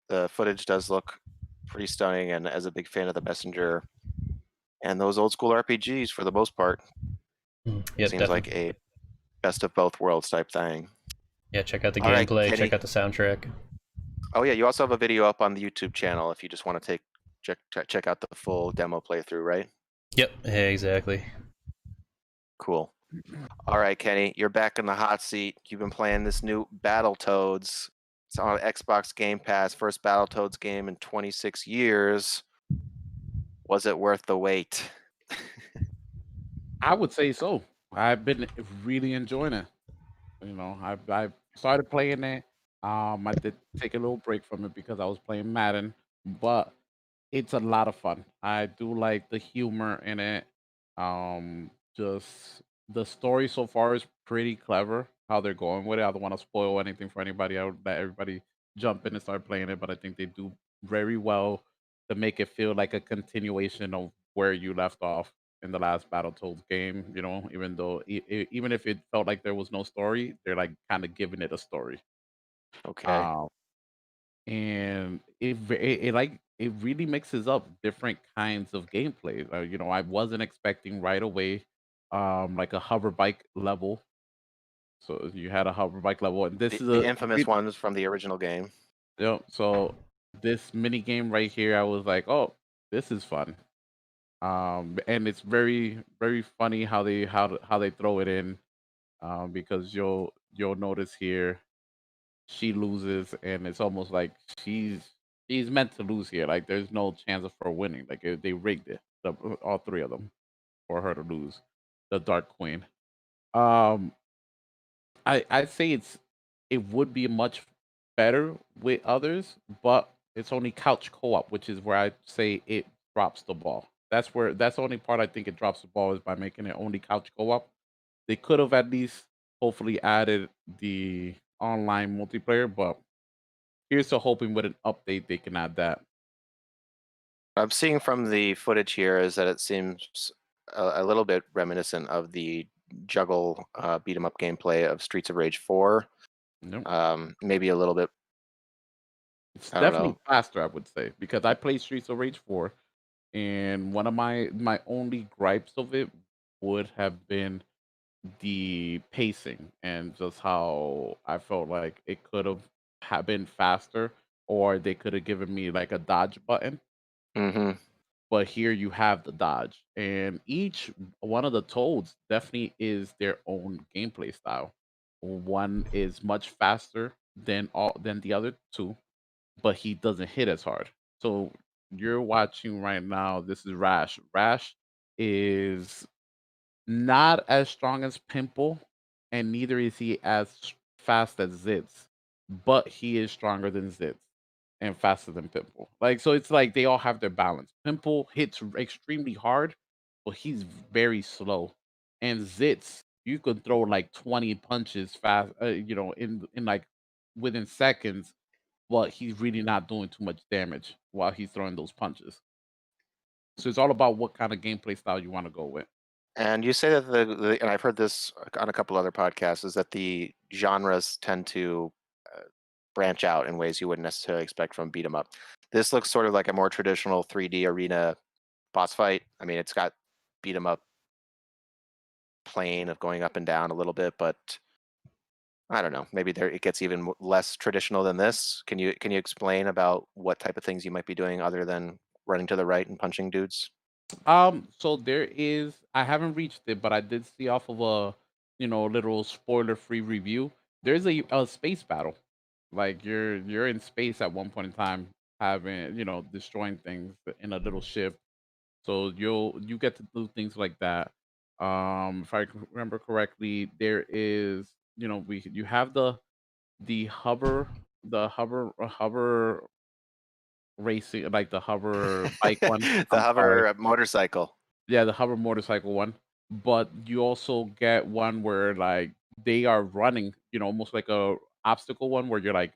The footage does look pretty stunning, and as a big fan of the Messenger and those old school RPGs for the most part, Mm, Yep, seems defi- like a best of both worlds type thing. yeah, check out the All right, gameplay, Kenny. check out the soundtrack. Oh yeah, you also have a video up on the YouTube channel if you just want to take check check- out the full demo playthrough, right? Yep, yeah, exactly. Cool. All right, Kenny, you're back in the hot seat. You've been playing this new Battletoads. It's on Xbox Game Pass. First Battletoads game in 26 years. Was it worth the wait? I would say so. I've been really enjoying it. You know, I I started playing it. Um, I did take a little break from it because I was playing Madden, but it's a lot of fun. I do like the humor in it. Um, just the story so far is pretty clever. How they're going with it. I don't want to spoil anything for anybody. I would let everybody jump in and start playing it, but I think they do very well to make it feel like a continuation of where you left off in the last Battletoads game. You know, even though e- even if it felt like there was no story, they're like kind of giving it a story. Okay. Um, and it, it it like it really mixes up different kinds of gameplay. Uh, you know, I wasn't expecting right away, um, like a hover bike level. So you had a hover bike level, and this the, is a the infamous ones from the original game. Yep. So this mini game right here, I was like, oh, this is fun. Um, and it's very, very funny how they how how they throw it in, um, because you'll you'll notice here, she loses, and it's almost like she's she's meant to lose here. Like there's no chance of her winning. Like they rigged it, the, all three of them, for her to lose, the Dark Queen. Um, I I'd say it's it would be much better with others, but it's only couch co-op, which is where I say it drops the ball. That's where that's the only part I think it drops the ball is by making it only couch co-op. They could have at least hopefully added the online multiplayer, but here's to hoping with an update they can add that. I'm seeing from the footage here is that it seems a, a little bit reminiscent of the juggle uh, beat 'em up gameplay of Streets of Rage 4. Nope. Um, maybe a little bit. It's definitely know. faster, I would say, because I played Streets of Rage 4, and one of my my only gripes of it would have been the pacing and just how I felt like it could have ha- been faster, or they could have given me like a dodge button. hmm But here you have the dodge, and each one of the toads definitely is their own gameplay style. One is much faster than all than the other two, but he doesn't hit as hard. So you're watching right now. This is Rash. Rash is not as strong as Pimple, and neither is he as fast as Zitz, but he is stronger than Zitz and faster than Pimple. Like so, it's like they all have their balance. Pimple hits extremely hard, but he's very slow, and Zitz you could throw like 20 punches fast, uh, you know, in in like within seconds, but he's really not doing too much damage while he's throwing those punches. So it's all about what kind of gameplay style you want to go with. And you say that the, the and I've heard this on a couple other podcasts is that the genres tend to uh, branch out in ways you wouldn't necessarily expect from beat 'em up. This looks sort of like a more traditional 3D arena boss fight. I mean, it's got beat 'em up plane of going up and down a little bit, but I don't know. Maybe there it gets even less traditional than this. Can you can you explain about what type of things you might be doing other than running to the right and punching dudes? Um, so there is I haven't reached it, but I did see off of a you know little spoiler free review. There's a, a space battle. Like you're you're in space at one point in time, having you know destroying things in a little ship. So you'll you get to do things like that. Um, if I c- remember correctly, there is you know we you have the the hover the hover uh, hover racing like the hover bike one. the I'm hover sorry. uh, motorcycle. Yeah, the hover motorcycle one. But you also get one where like they are running, you know, almost like a obstacle one where you're like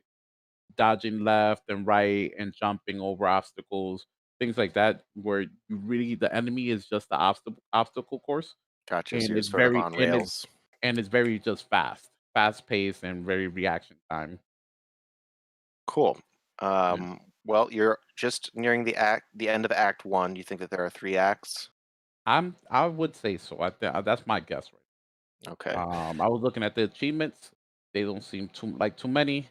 dodging left and right and jumping over obstacles, things like that, where you really the enemy is just the obstacle obstacle course Gotcha. And it's very on and it's and it's very just fast, fast paced and very reaction time. Cool. Yeah. Um, well, you're just nearing the act, the end of Act One. Do you think that there are three acts? I'm I would say so. I think that's my guess right. Okay. Um, I was looking at the achievements. They don't seem too like too many.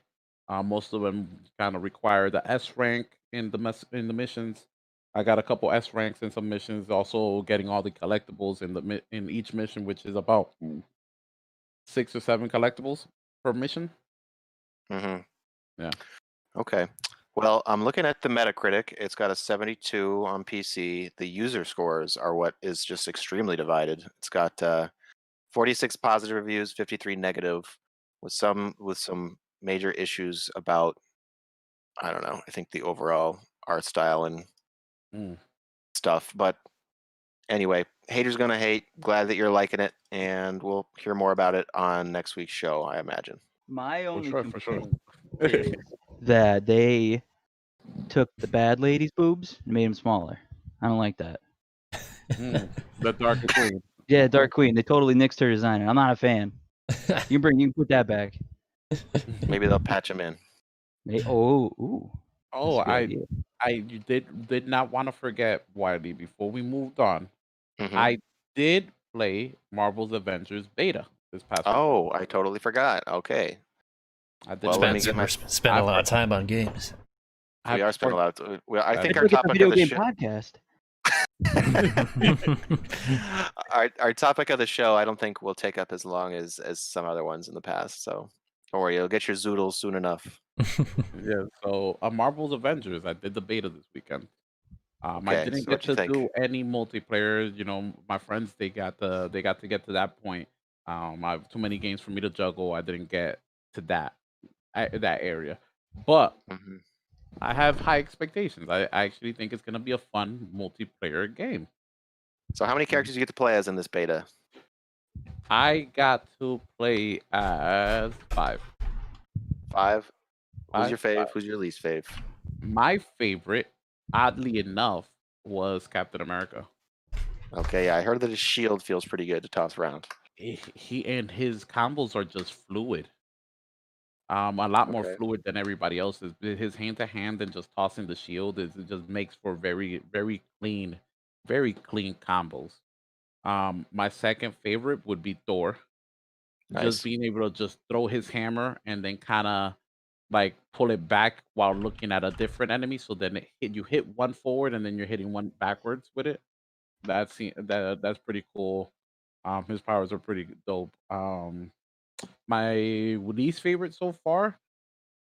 Uh, most of them kind of require the S rank in the mess in the missions. I got a couple S ranks in some missions. Also, getting all the collectibles in the mi- in each mission, which is about mm, six or seven collectibles per mission. hmm Yeah. Okay. Well, I'm looking at the Metacritic. It's got a 72 on PC. The user scores are what is just extremely divided. It's got uh, 46 positive reviews, 53 negative, with some with some major issues about I don't know. I think the overall art style and Mm. stuff. But anyway, haters gonna hate. Glad that you're liking it, and we'll hear more about it on next week's show. I imagine. My For only sure, for sure. that they took the bad lady's boobs and made them smaller. I don't like that. Mm, the Dark Queen. Yeah, Dark Queen. They totally nixed her design. and I'm not a fan. You can bring. You can put that back. Maybe they'll patch him in. May- oh, ooh. that's Oh, a good I idea. I did did not want to forget Wiley before we moved on. Mhm. I did play Marvel's Avengers beta this past week. Oh, I totally forgot. Okay. I did well, let me Spent, get my- we're sp- spending a I've lot of time on games. I We are spending a lot of. Well, I I think our like it's a topic video of the game show. podcast. our our topic of the show, I don't think will take up as long as as some other ones in the past. So don't worry, you'll get your zoodles soon enough. Yeah, so uh, Marvel's Avengers, I did the beta this weekend. Um, I didn't so get to think? do any multiplayer. You know, my friends they got the they got to get to that point. Um, I have too many games for me to juggle. I didn't get to that I, that area, but Mhm. I have high expectations. I, I actually think it's gonna be a fun multiplayer game. So how many characters do you get to play as in this beta? I got to play as five. Five. Who's Five, your fave? five. Who's your least fave? My favorite, oddly enough, was Captain America. Okay, yeah, I heard that his shield feels pretty good to toss around. he he- and his combos are just fluid. Um, a lot more Okay. fluid than everybody else's. His hand to hand and just tossing the shield is it just makes for very very clean, very clean combos. Um, my second favorite would be Thor. Nice. Just being able to just throw his hammer and then kind of like pull it back while looking at a different enemy. So then it hit you hit one forward and then you're hitting one backwards with it. That's that that's pretty cool. Um, his powers are pretty dope. Um, my least favorite so far,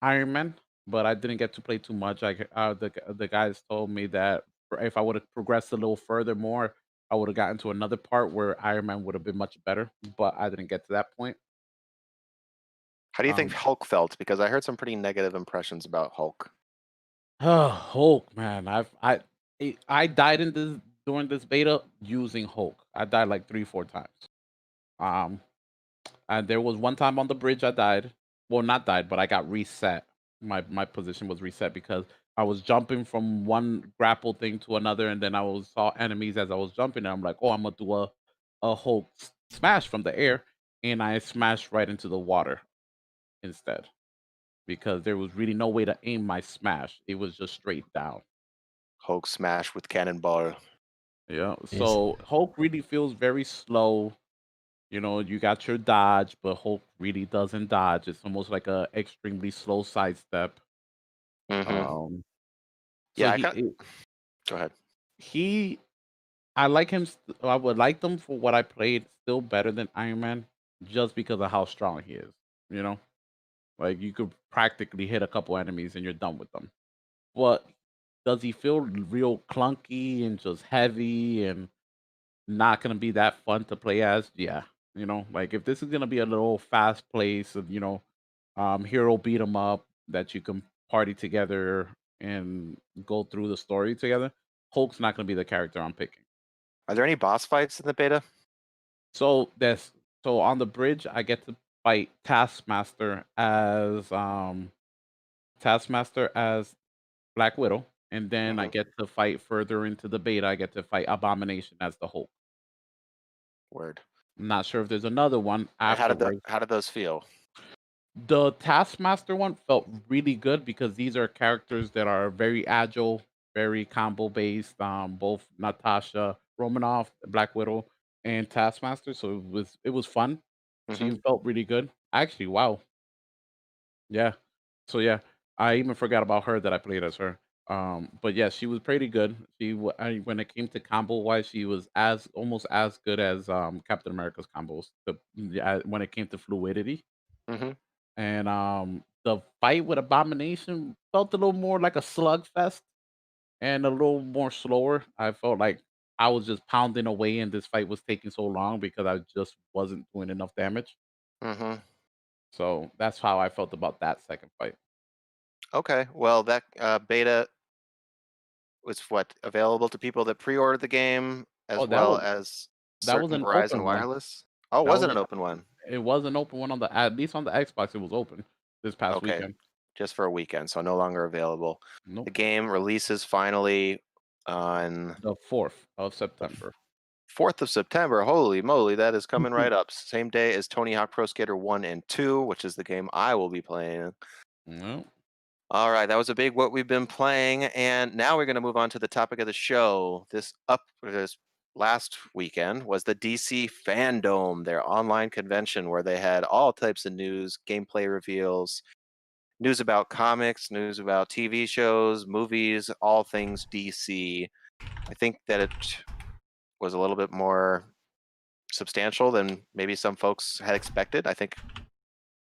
Iron Man, but I didn't get to play too much. I uh, the the guys told me that if I would have progressed a little further more, I would have gotten to another part where Iron Man would have been much better. But I didn't get to that point. How do you think Um, Hulk felt? Because I heard some pretty negative impressions about Hulk. Oh, Hulk, man. I've I I- I died in this during this beta using Hulk. I died like three, four times. Um and there was one time on the bridge I died. Well, not died, but I got reset. My my position was reset because I was jumping from one grapple thing to another, and then I was saw enemies as I was jumping, and I'm like, oh, I'm gonna do a a Hulk s- smash from the air, and I smashed right into the water instead because there was really no way to aim my smash. It was just straight down. Hulk smash with cannonball. Yeah. Yes. So Hulk really feels very slow. You know, you got your dodge, but Hulk really doesn't dodge. It's almost like a extremely slow sidestep. Mhm. Um, Yeah, I he, kin- it- Go ahead. he, I like him. st- I would like them for what I played still better than Iron Man, just because of how strong he is. You know, like you could practically hit a couple enemies and you're done with them. But does he feel real clunky and just heavy and not gonna be that fun to play as? Yeah, you know, like if this is gonna be a little fast place of you know, um, hero beat 'em up that you can party together and go through the story together. Hulk's not gonna be the character I'm picking. Are there any boss fights in the beta? So that's so on the bridge, I get to fight Taskmaster as um Taskmaster as Black Widow, and then I Mhm. get to fight further into the beta. I get to fight Abomination as the Hulk. Word. I'm not sure if there's another one How did the, how did those feel? The Taskmaster one felt really good because these are characters that are very agile, very combo based. Um, both Natasha Romanoff, Black Widow, and Taskmaster. So it was it was fun. She Mhm. felt really good. Actually, wow. Yeah. So yeah, I even forgot about her that I played as her. Um, but yeah, she was pretty good. She wa- I, when it came to combo wise, she was as almost as good as um Captain America's combos. The yeah, when it came to fluidity Mhm. and um the fight with Abomination felt a little more like a slugfest and a little more slower. I felt like I was just pounding away and this fight was taking so long because I just wasn't doing enough damage. Mhm. So that's how I felt about that second fight. Okay. Well, that uh, beta was what available to people that pre-ordered the game as Oh, well was- as that was an Verizon open one. Wireless. Oh, That was it an an- open one? It was an open one on the at least on the Xbox. It was open this past Okay. weekend. Just for a weekend, so no longer available. Nope, The game releases finally on the fourth of September. 4th of September. Holy moly, that is coming right up. Same day as Tony Hawk Pro Skater 1 and 2, which is the game I will be playing. No, All right, that was a big what we've been playing, and now we're going to move on to the topic of the show. This up this last weekend was the DC Fandom, their online convention where they had all types of news, gameplay reveals, news about comics, news about TV shows, movies, all things DC. I think that it was a little bit more substantial than maybe some folks had expected. I think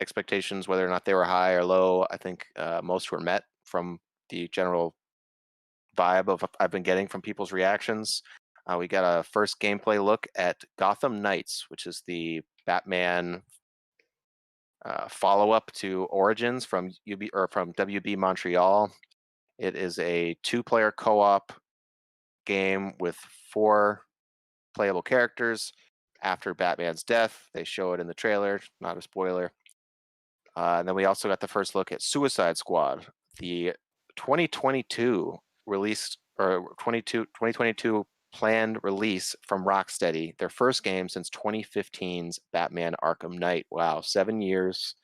expectations, whether or not they were high or low, I think uh, most were met from the general vibe of I've been getting from people's reactions. Uh, we got a first gameplay look at Gotham Knights, which is the Batman uh, follow up to Origins from UB or from WB Montreal. It is a two player co op game with four playable characters. After Batman's death, they show it in the trailer, not a spoiler. Uh, and then we also got the first look at Suicide Squad, the 2022 release or 22 2022 planned release from Rocksteady, their first game since 2015's Batman Arkham Knight. Wow, seven years.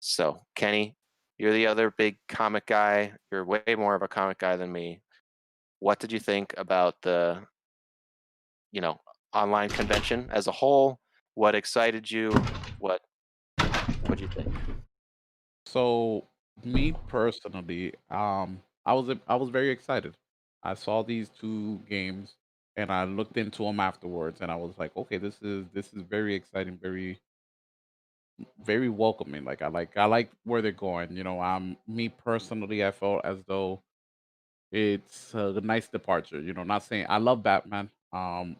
So, Kenny, you're the other big comic guy. You're way more of a comic guy than me. What did you think about the, you know, online convention as a whole? What excited you? Think? So me personally, um, I was I was very excited. I saw these two games and I looked into them afterwards, and I was like, okay, this is this is very exciting, very very welcoming. Like I like I like where they're going. You know, I'm me personally, I felt as though it's a nice departure. You know, not saying I love Batman, um,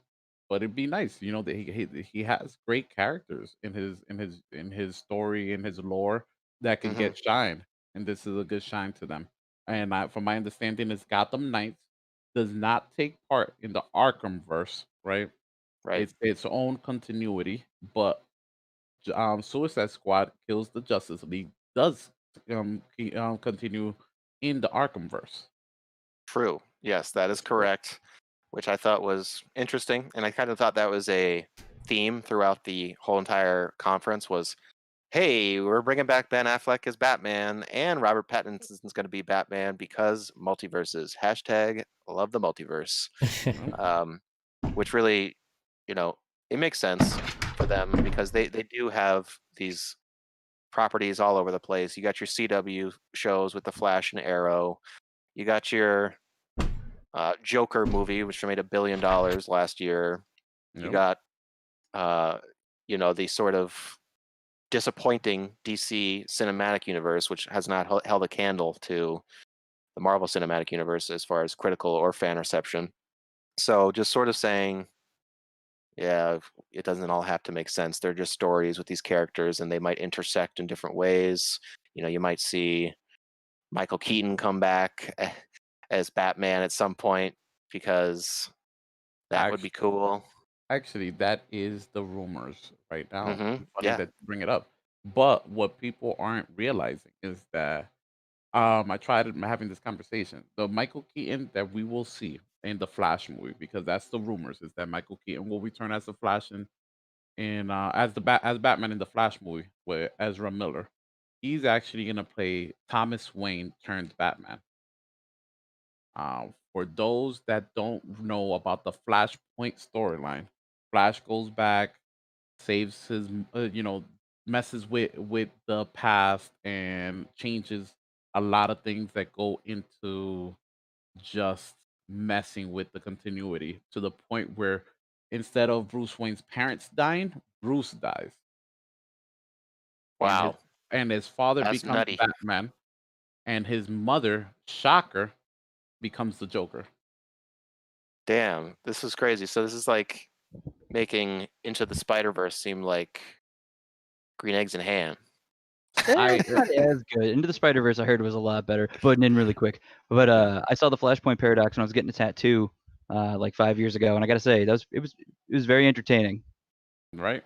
but it'd be nice. You know that he he, he has great characters in his in his in his story in his lore that can Mhm. get shine, and this is a good shine to them. And I, from my understanding, is Gotham Knights does not take part in the Arkham verse, right? Right? It's its own continuity, but um, Suicide Squad kills the Justice League does um, um continue in the Arkham verse. True. Yes, that is correct. Which I thought was interesting, and I kind of thought that was a theme throughout the whole entire conference was hey, we're bringing back Ben Affleck as Batman, and Robert Pattinson's going to be Batman because multiverses. Hashtag love the multiverse. um, which really, you know, it makes sense for them because they they do have these properties all over the place. You got your CW shows with the Flash and Arrow. You got your uh, Joker movie, which made a billion dollars last year. You got, uh, you know, the sort of disappointing DC cinematic universe, which has not hel- held a candle to the Marvel cinematic universe as far as critical or fan reception. So just sort of saying, yeah, it doesn't all have to make sense. They're just stories with these characters and they might intersect in different ways. You know, you might see Michael Keaton come back eh, as Batman at some point because that would be cool. Actually, that is the rumors right now. Mhm, Funny yeah. that bring it up. But what people aren't realizing is that um I tried having this conversation. The Michael Keaton that we will see in the Flash movie, because that's the rumors, is that Michael Keaton will return as the Flash in, in uh as the bat as Batman in the Flash movie with Ezra Miller. He's actually gonna play Thomas Wayne turned Batman. Um, for those that don't know about the Flashpoint storyline, Flash goes back, saves his, uh, you know, messes with with the past and changes a lot of things that go into just messing with the continuity to the point where instead of Bruce Wayne's parents dying, Bruce dies. And his, Wow. and his father That's becomes nutty. Batman, and his mother, Shocker, becomes the Joker. Damn, this is crazy. So this is like making Into the Spider Verse seem like green eggs and ham. I- not as good. Into the Spider Verse, I heard was a lot better, but in really quick. But uh, I saw the Flashpoint Paradox when I was getting a tattoo, uh, like five years ago, and I gotta say that was it was it was very entertaining. right?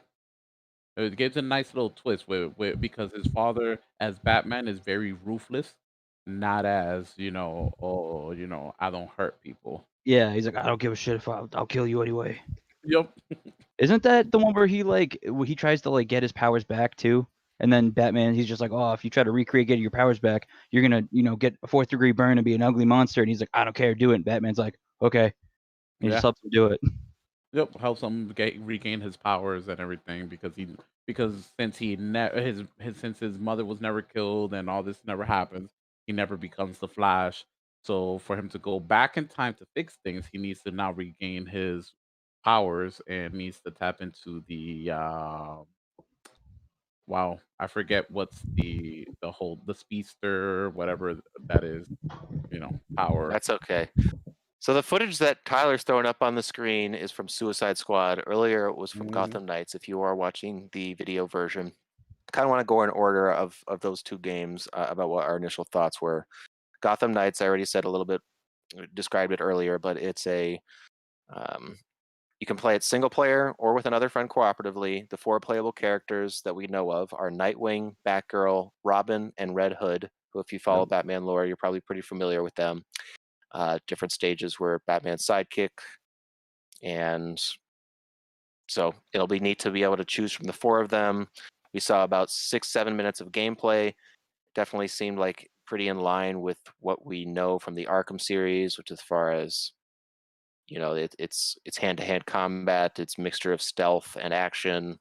It gives a nice little twist with, with because his father as Batman is very ruthless, not as you know, oh, you know, I don't hurt people. Yeah, he's like, I don't give a shit if I'll, I'll kill you anyway. Yep. Isn't that the one where he like where he tries to like get his powers back too? And then Batman, he's just like, oh, if you try to recreate getting your powers back, you're gonna, you know, get a fourth degree burn and be an ugly monster. And he's like, I don't care, do it. And Batman's like, okay. He Yeah. just helps him do it. Yep, helps him get, regain his powers and everything because he because since he ne- his his since his mother was never killed and all this never happens, he never becomes the Flash. So for him to go back in time to fix things, he needs to now regain his powers and needs to tap into the uh, wow, I forget what's the the whole the speedster whatever that is, you know, power. That's okay. So the footage that Tyler's throwing up on the screen is from Suicide Squad. Earlier it was from Mhm. Gotham Knights. If you are watching the video version, kind of want to go in order of of those two games uh, about what our initial thoughts were. Gotham Knights, I already said a little bit, uh, described it earlier, but it's a um, you can play it single player or with another friend cooperatively. The four playable characters that we know of are Nightwing, Batgirl, Robin, and Red Hood. Who, if you follow Batman lore, you're probably pretty familiar with them. Uh, different stages where Batman's sidekick, and so it'll be neat to be able to choose from the four of them. We saw about six, seven minutes of gameplay. Definitely seemed like pretty in line with what we know from the Arkham series, which as far as you know, it, it's it's hand-to-hand combat. It's mixture of stealth and action.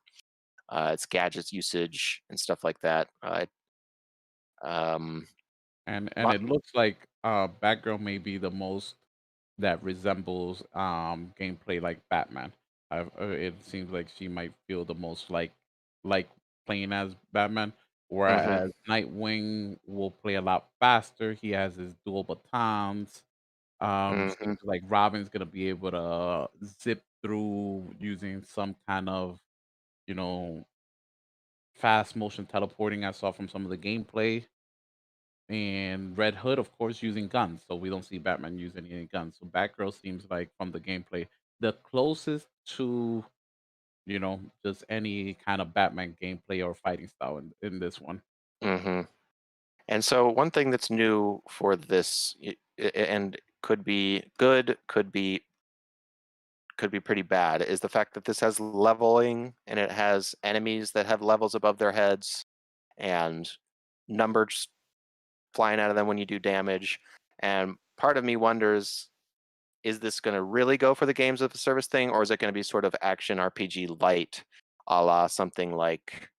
Uh, it's gadgets usage and stuff like that. Uh, um, And and it looks like uh Batgirl may be the most that resembles um gameplay like Batman. I've, uh, it seems like she might feel the most like like playing as Batman, whereas Nightwing will play a lot faster. He has his dual batons. Um, Mhm. seems like Robin's gonna be able to zip through using some kind of you know fast motion teleporting I saw from some of the gameplay and Red Hood, of course, using guns. So we don't see Batman using any guns. So Batgirl seems like from the gameplay the closest to, you know, just any kind of Batman gameplay or fighting style in, in this one. hmm And so one thing that's new for this, and could be good, could be could be pretty bad is the fact that this has leveling and it has enemies that have levels above their heads and numbers flying out of them when you do damage. And part of me wonders is this going to really go for the games of a service thing or is it going to be sort of action RPG light a la something like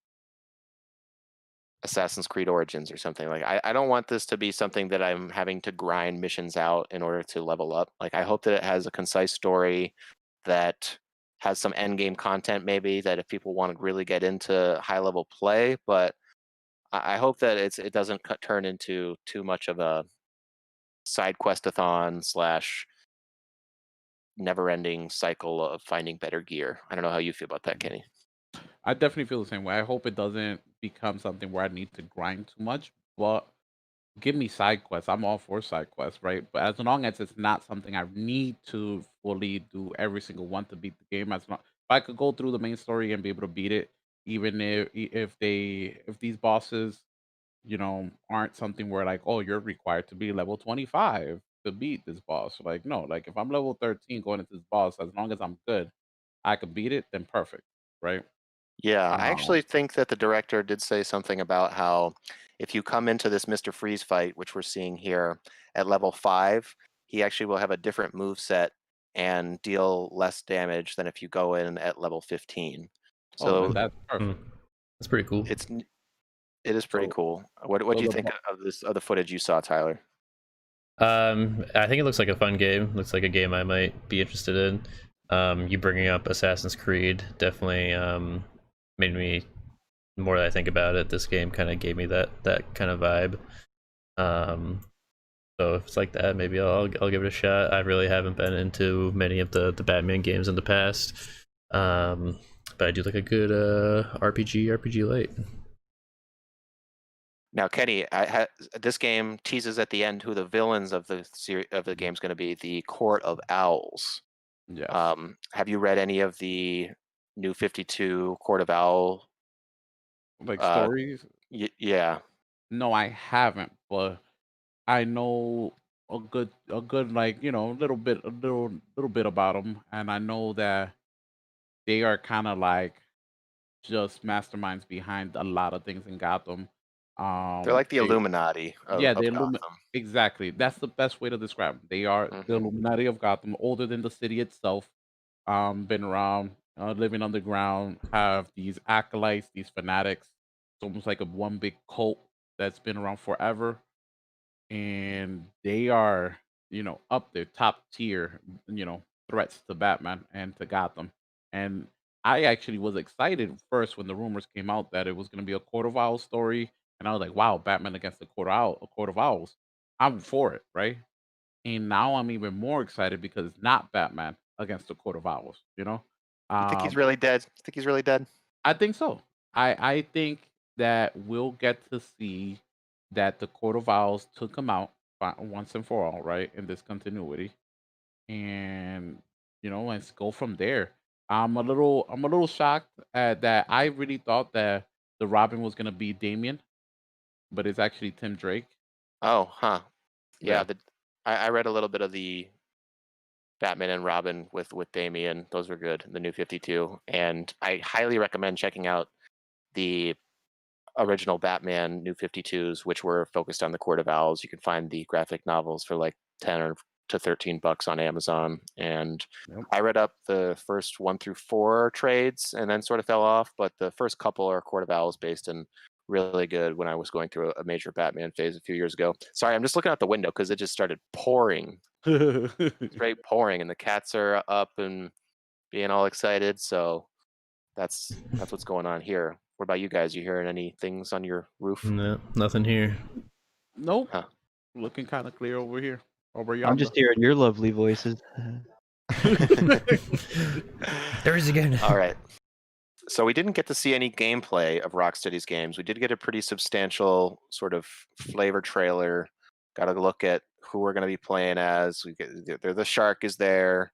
Assassin's Creed Origins or something like I, I don't want this to be something that I'm having to grind missions out in order to level up. Like I hope that it has a concise story that has some end game content maybe that if people want to really get into high level play, but I, I hope that it's it doesn't cut, turn into too much of a side questathon slash never ending cycle of finding better gear. I don't know how you feel about that, mm. Kenny. I definitely feel the same way. I hope it doesn't become something where I need to grind too much, but give me side quests. I'm all for side quests, right? But as long as it's not something I need to fully do every single one to beat the game, as long if I could go through the main story and be able to beat it, even if if they if these bosses, you know, aren't something where like, oh, you're required to be level 25 to beat this boss. Like, no, like if I'm level 13 going into this boss, as long as I'm good, I could beat it, then perfect, right? Yeah, I Um, actually think that the director did say something about how if you come into this Mr. Freeze fight, which we're seeing here at level five, he actually will have a different move set and deal less damage than if you go in at level 15. oh, So then that's perfect. That's pretty cool. it's n- it is pretty So- cool. What what do you the think bo- of this of the footage you saw, Tyler? Um, I think it looks like a fun game. Looks like a game I might be interested in. Um, you bringing up Assassin's Creed definitely um, made me. More that I think about it, this game kind of gave me that that kind of vibe. Um, so if it's like that, maybe I'll I'll give it a shot. I really haven't been into many of the the Batman games in the past, um, but I do like a good uh, RPG RPG light. Now, Kenny, I ha- this game teases at the end who the villains of the series of the game is going to be: the Court of Owls. Yes. Um, have you read any of the new 52 Court of Owl? like uh, stories. Y- yeah. No, I haven't, but I know a good, a good, like you know, little bit, a little, little bit about them, and I know that they are kind of like just masterminds behind a lot of things in Gotham. Um, They're like the they- Illuminati. Of, yeah, the Illumi- Exactly. That's the best way to describe them. They are Mhm. the Illuminati of Gotham, older than the city itself. Um, been around, uh, living underground, have these acolytes, these fanatics. It's almost like a one big cult that's been around forever. And they are, you know, up there, top tier, you know, threats to Batman and to Gotham. And I actually was excited first when the rumors came out that it was going to be a Court of Owls story, and I was like, "Wow, Batman against the Court of Owl, a Court of Owls." I'm for it, right? And now I'm even more excited because it's not Batman against the Court of Owls. You know, You think he's Um, really dead? You think he's really dead? I think so. I I think that we'll get to see that the Court of Owls took him out once and for all, right, in this continuity, and you know, let's go from there. I'm a little I'm a little shocked at that. I really thought that the Robin was gonna be Damian, but it's actually Tim Drake. Oh, huh. Yeah. Yeah. The, I, I read a little bit of the Batman and Robin with with Damian. Those were good. The new 52, and I highly recommend checking out the original Batman new 52s, which were focused on the Court of Owls. You can find the graphic novels for like 10 or to 13 bucks on Amazon. And Yep. I read up the first one through four trades and then sort of fell off, but the first couple are Court of Owls based and really good when I was going through a, a major Batman phase a few years ago. Sorry, I'm just looking out the window because it just started pouring, straight pouring, and the cats are up and being all excited. So that's that's what's going on here. What about you guys? You hearing any things on your roof? No, nothing here. nope. Huh. Looking kind of clear over here. Over I'm just hearing your lovely voices. there is again. All right. So we didn't get to see any gameplay of Rocksteady's games. We did get a pretty substantial sort of flavor trailer. Got to look at who we're going to be playing as. We get there. The Shark is there.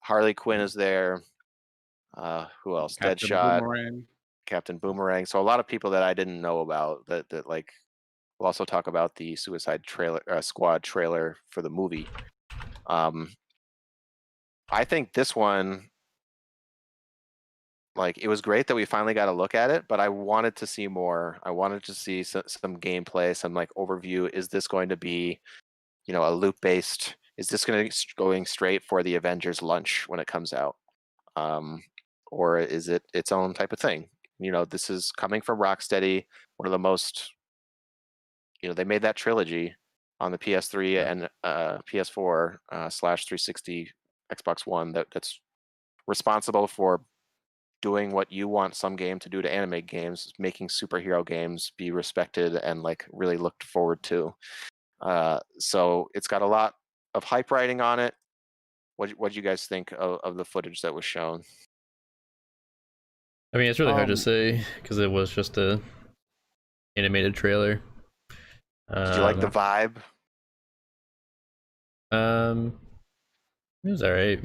Harley Quinn is there. Uh, who else? Captain Deadshot, Boomerang. Captain Boomerang. So a lot of people that I didn't know about. That that like. We'll also talk about the Suicide trailer uh, Squad trailer for the movie. Um, I think this one, like, it was great that we finally got to look at it, but I wanted to see more. I wanted to see some, some gameplay, some like overview. Is this going to be, you know, a loop based? Is this going to be going straight for the Avengers lunch when it comes out, um, or is it its own type of thing? You know, this is coming from Rocksteady, one of the most, you know, they made that trilogy on the PS3 Yeah. and uh, PS4 uh, slash 360 Xbox One that that's responsible for doing what you want some game to do to anime games, making superhero games be respected and like really looked forward to. Uh, so it's got a lot of hype writing on it. What what do you guys think of, of the footage that was shown? I mean, it's really hard to Um, say because it was just a animated trailer. Did you like the Um, vibe? Um, it was alright.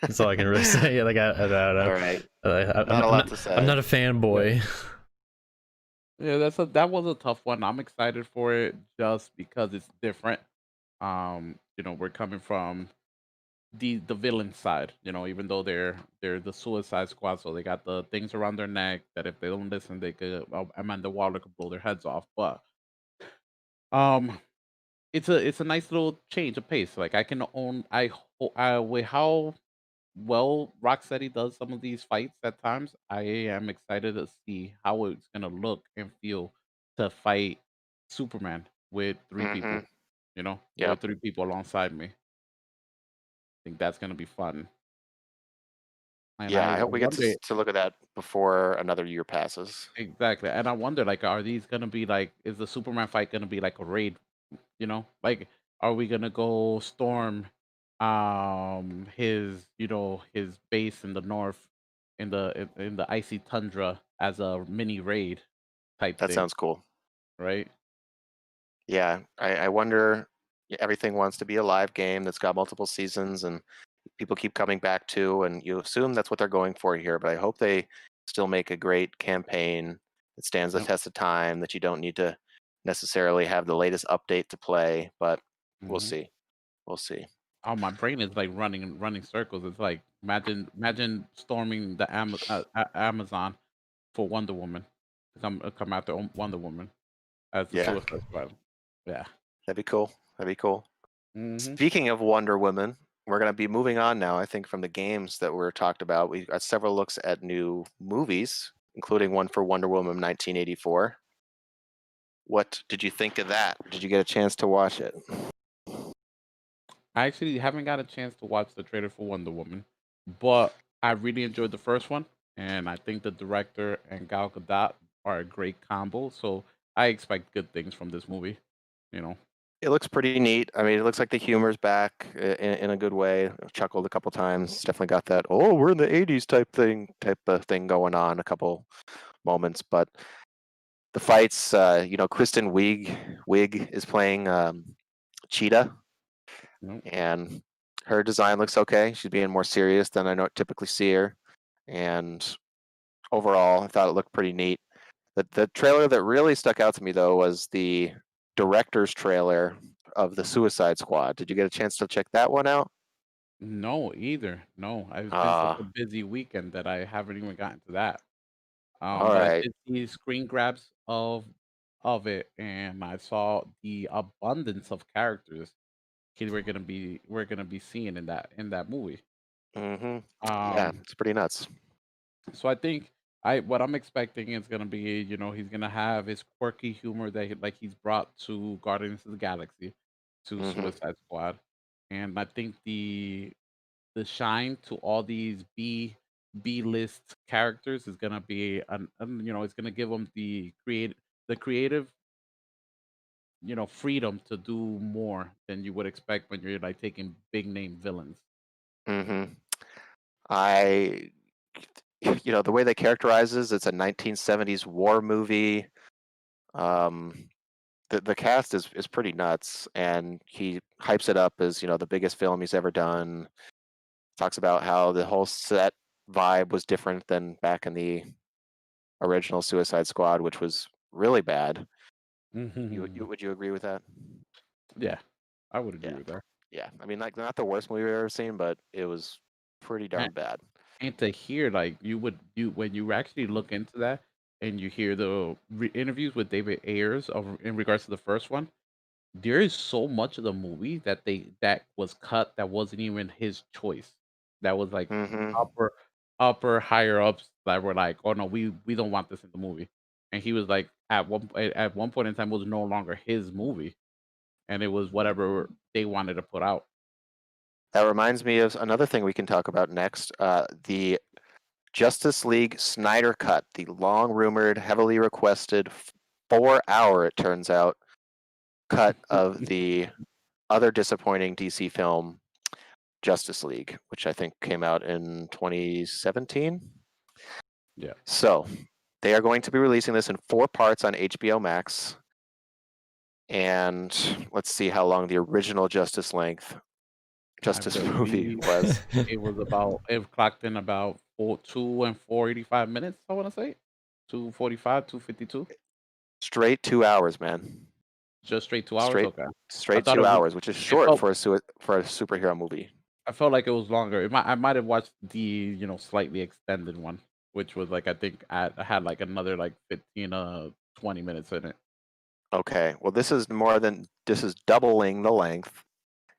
That's all I can really say. Like I, I, don't know. All right, I, I, not I'm, a I'm lot not, to say. I'm not a fanboy. Yeah, that's a that was a tough one. I'm excited for it just because it's different. Um, you know, we're coming from the the villain side. You know, even though they're they're the Suicide Squad, so they got the things around their neck that if they don't listen, they could uh, Amanda Waller could blow their heads off. But um, it's a it's a nice little change of pace. Like I can own I ho- I with how well Rocksteady does some of these fights at times, I am excited to see how it's gonna look and feel to fight Superman with 3 people. Mhm. You know, with three people alongside me. I think that's gonna be fun. And yeah, I hope we get to, to look at that before another year passes. Exactly. And I wonder, like, are these gonna be like is the Superman fight gonna be like a raid? You know? Like, are we gonna go storm um his, you know, his base in the north in the in, in the icy tundra as a mini raid type That thing, sounds cool. right? Yeah, I, I wonder. Everything wants to be a live game that's got multiple seasons, and people keep coming back to. And you assume that's what they're going for here. But I hope they still make a great campaign that stands the Yep. test of time. That you don't need to necessarily have the latest update to play. But we'll Mhm. see. We'll see. Oh, my brain is like running and running circles. It's like imagine imagine storming the Am- uh, Amazon for Wonder Woman. to Come uh, come after Wonder Woman as the Yeah. Suicide Squad. Yeah. That'd be cool. That'd be cool. Mhm. Speaking of Wonder Woman, we're going to be moving on now, I think, from the games that were talked about. We got several looks at new movies, including one for Wonder Woman 1984. What did you think of that? Did you get a chance to watch it? I actually haven't got a chance to watch the trailer for Wonder Woman, but I really enjoyed the first one, and I think the director and Gal Gadot are a great combo. So I expect good things from this movie. You know, It looks pretty neat. I mean, it looks like the humor's back in, in a good way. I've chuckled a couple times. Definitely got that, oh, we're in the 80s type thing, type of thing going on a couple moments. But the fights, uh, you know, Kristen Wiig, Wiig is playing um, Cheetah. And her design looks okay. She's being more serious than I know typically see her, and overall, I thought it looked pretty neat. The the trailer that really stuck out to me though was the director's trailer of the Suicide Squad. Did you get a chance to check that one out? no, either. No, I've been such a busy weekend that I haven't even gotten to that. Um, All but I did see screen grabs of of it, and I saw the abundance of characters kid we're gonna be we're gonna be seeing in that in that movie. Mm-hmm. Um, yeah, it's pretty nuts. So I think I what I'm expecting is gonna be, you know, he's gonna have his quirky humor that he, like he's brought to Guardians of the Galaxy, to Mhm. Suicide Squad, and I think the the shine to all these B B list characters is gonna be an, an you know it's gonna give them the create the creative you know freedom to do more than you would expect when you're like taking big name villains. Mm-hmm. I, you know, the way they characterizes it's a 1970s war movie. Um, the the cast is is pretty nuts, and he hypes it up as you know the biggest film he's ever done. Talks about how the whole set vibe was different than back in the original Suicide Squad, which was really bad. You, Mm-hmm. you would you agree with that? yeah, I would agree Yeah. with that. yeah, I mean, like not the worst movie I've ever seen, but it was pretty darn Right. bad. and to hear like you would you when you actually look into that and you hear the re- interviews with David Ayers of in regards to the first one, there is so much of the movie that they that was cut that wasn't even his choice. That was like hmm upper upper higher ups that were like, oh no, we we don't want this in the movie, and he was like at one at one point in time it was no longer his movie, and it was whatever they wanted to put out. That reminds me of another thing we can talk about next. Uh, the Justice League Snyder Cut, the long rumored, heavily requested, four hour, it turns out, cut of the other disappointing DC film, Justice League, which I think came out in 2017. Yeah. So they are going to be releasing this in four parts on HBO Max. And let's see how long the original Justice length Justice movie was. It was about it clocked in about four, two and four eighty five minutes. I want to say two forty five, two fifty two, Straight two hours, man. just straight two hours. Straight- Okay, Straight two was- hours, which is short felt- for a sui- for a superhero movie. I felt like it was longer. It might, I might have watched the you know slightly extended one, which was like I think I, I had like another like fifteen uh twenty minutes in it. Okay, well, this is more than this is doubling the length,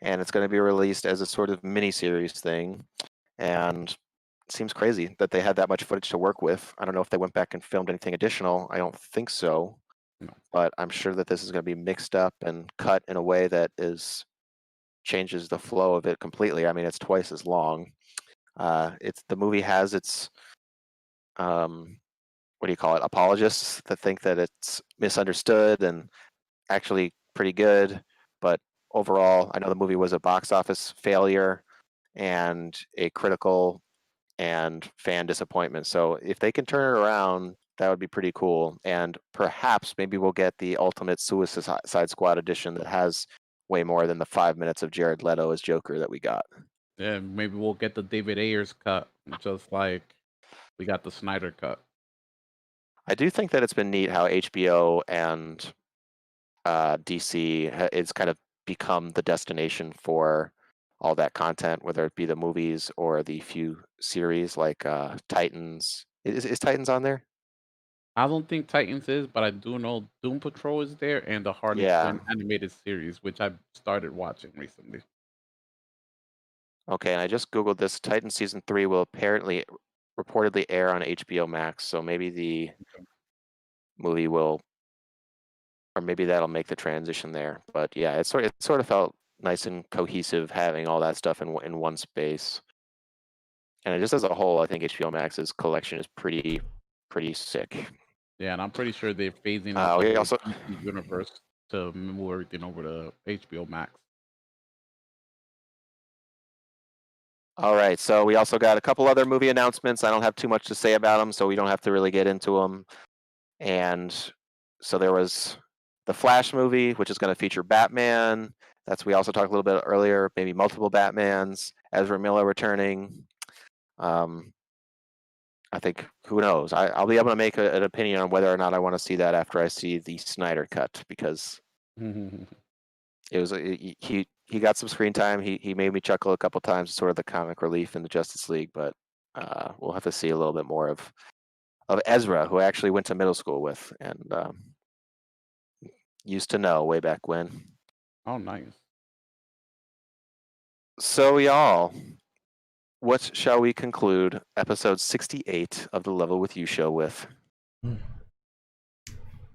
and it's going to be released as a sort of mini series thing. And it seems crazy that they had that much footage to work with. I don't know if they went back and filmed anything additional. I don't think so. No. But I'm sure that this is going to be mixed up and cut in a way that is changes the flow of it completely. I mean, it's twice as long. Uh, it's the movie has its um, what do you call it? Apologists that think that it's misunderstood and actually pretty good, but overall, I know the movie was a box office failure and a critical and fan disappointment. So if they can turn it around, that would be pretty cool. And perhaps maybe we'll get the ultimate Suicide Squad edition that has way more than the five minutes of Jared Leto as Joker that we got. And maybe we'll get the David Ayers cut, just like we got the Snyder cut. I do think that it's been neat how HBO and uh, DC it's kind of become the destination for all that content, whether it be the movies or the few series like uh, Titans. Is, is Titans on there? I don't think Titans is, but I do know Doom Patrol is there and the Harley Yeah. Quinn animated series, which I started watching recently. Okay, and I just googled this. Titan season three will apparently reportedly air on HBO Max, so maybe the movie will, or maybe that'll make the transition there. But yeah, it sort it sort of felt nice and cohesive having all that stuff in one- in one space. And just as a whole, I think HBO Max's collection is pretty pretty sick. Yeah, and I'm pretty sure they're phasing Uh, out we the also- universe to move everything over to HBO Max. All right, so we also got a couple other movie announcements. I don't have too much to say about them, so we don't have to really get into them. And so there was the Flash movie, which is going to feature Batman. That's we also talked a little bit earlier, maybe multiple Batmans. Ezra Miller returning. Um, I think who knows? I, I'll be able to make a, an opinion on whether or not I want to see that after I see the Snyder cut because it was a- he he he got some screen time. He he made me chuckle a couple times, sort of the comic relief in the Justice League. But uh, we'll have to see a little bit more of of Ezra, who I actually went to middle school with and um, used to know way back when. oh, nice. So y'all, what shall we conclude episode sixty eight of the Level with You show with? Hmm.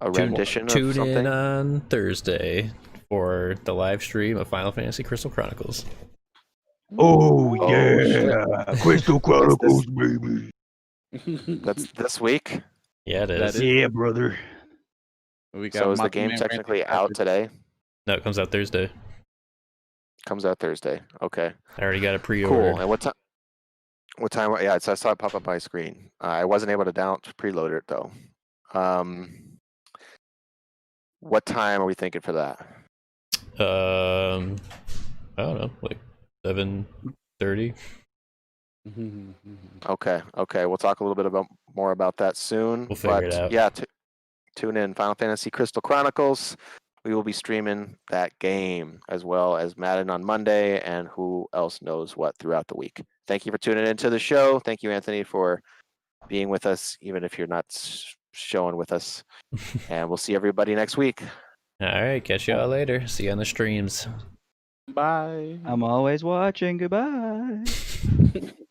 A Tune- rendition of Tune something. in on Thursday for the live stream of Final Fantasy Crystal Chronicles. Oh, Oh, yeah, Crystal Chronicles, baby. That's this week. Yeah, it That is. is- Yeah, brother. we got So is the game Man Randy technically out today? No, it comes out Thursday. Comes out Thursday. Okay. I already got a pre-order. Cool. And what time? What time? Yeah, it's, I saw it pop up on my screen. Uh, I wasn't able to down to preload it though. Um, what time are we thinking for that? Um, I don't know, like seven thirty. Okay. Okay. We'll talk a little bit about more about that soon. We'll figure but it out. yeah, t- tune in. Final Fantasy Crystal Chronicles. we will be streaming that game as well as Madden on Monday and who else knows what throughout the week. Thank you for tuning into the show. Thank you, Anthony, for being with us, even if you're not showing with us. and we'll see everybody next week. All right, catch y'all later. See you on the streams. Bye. I'm always watching. Goodbye.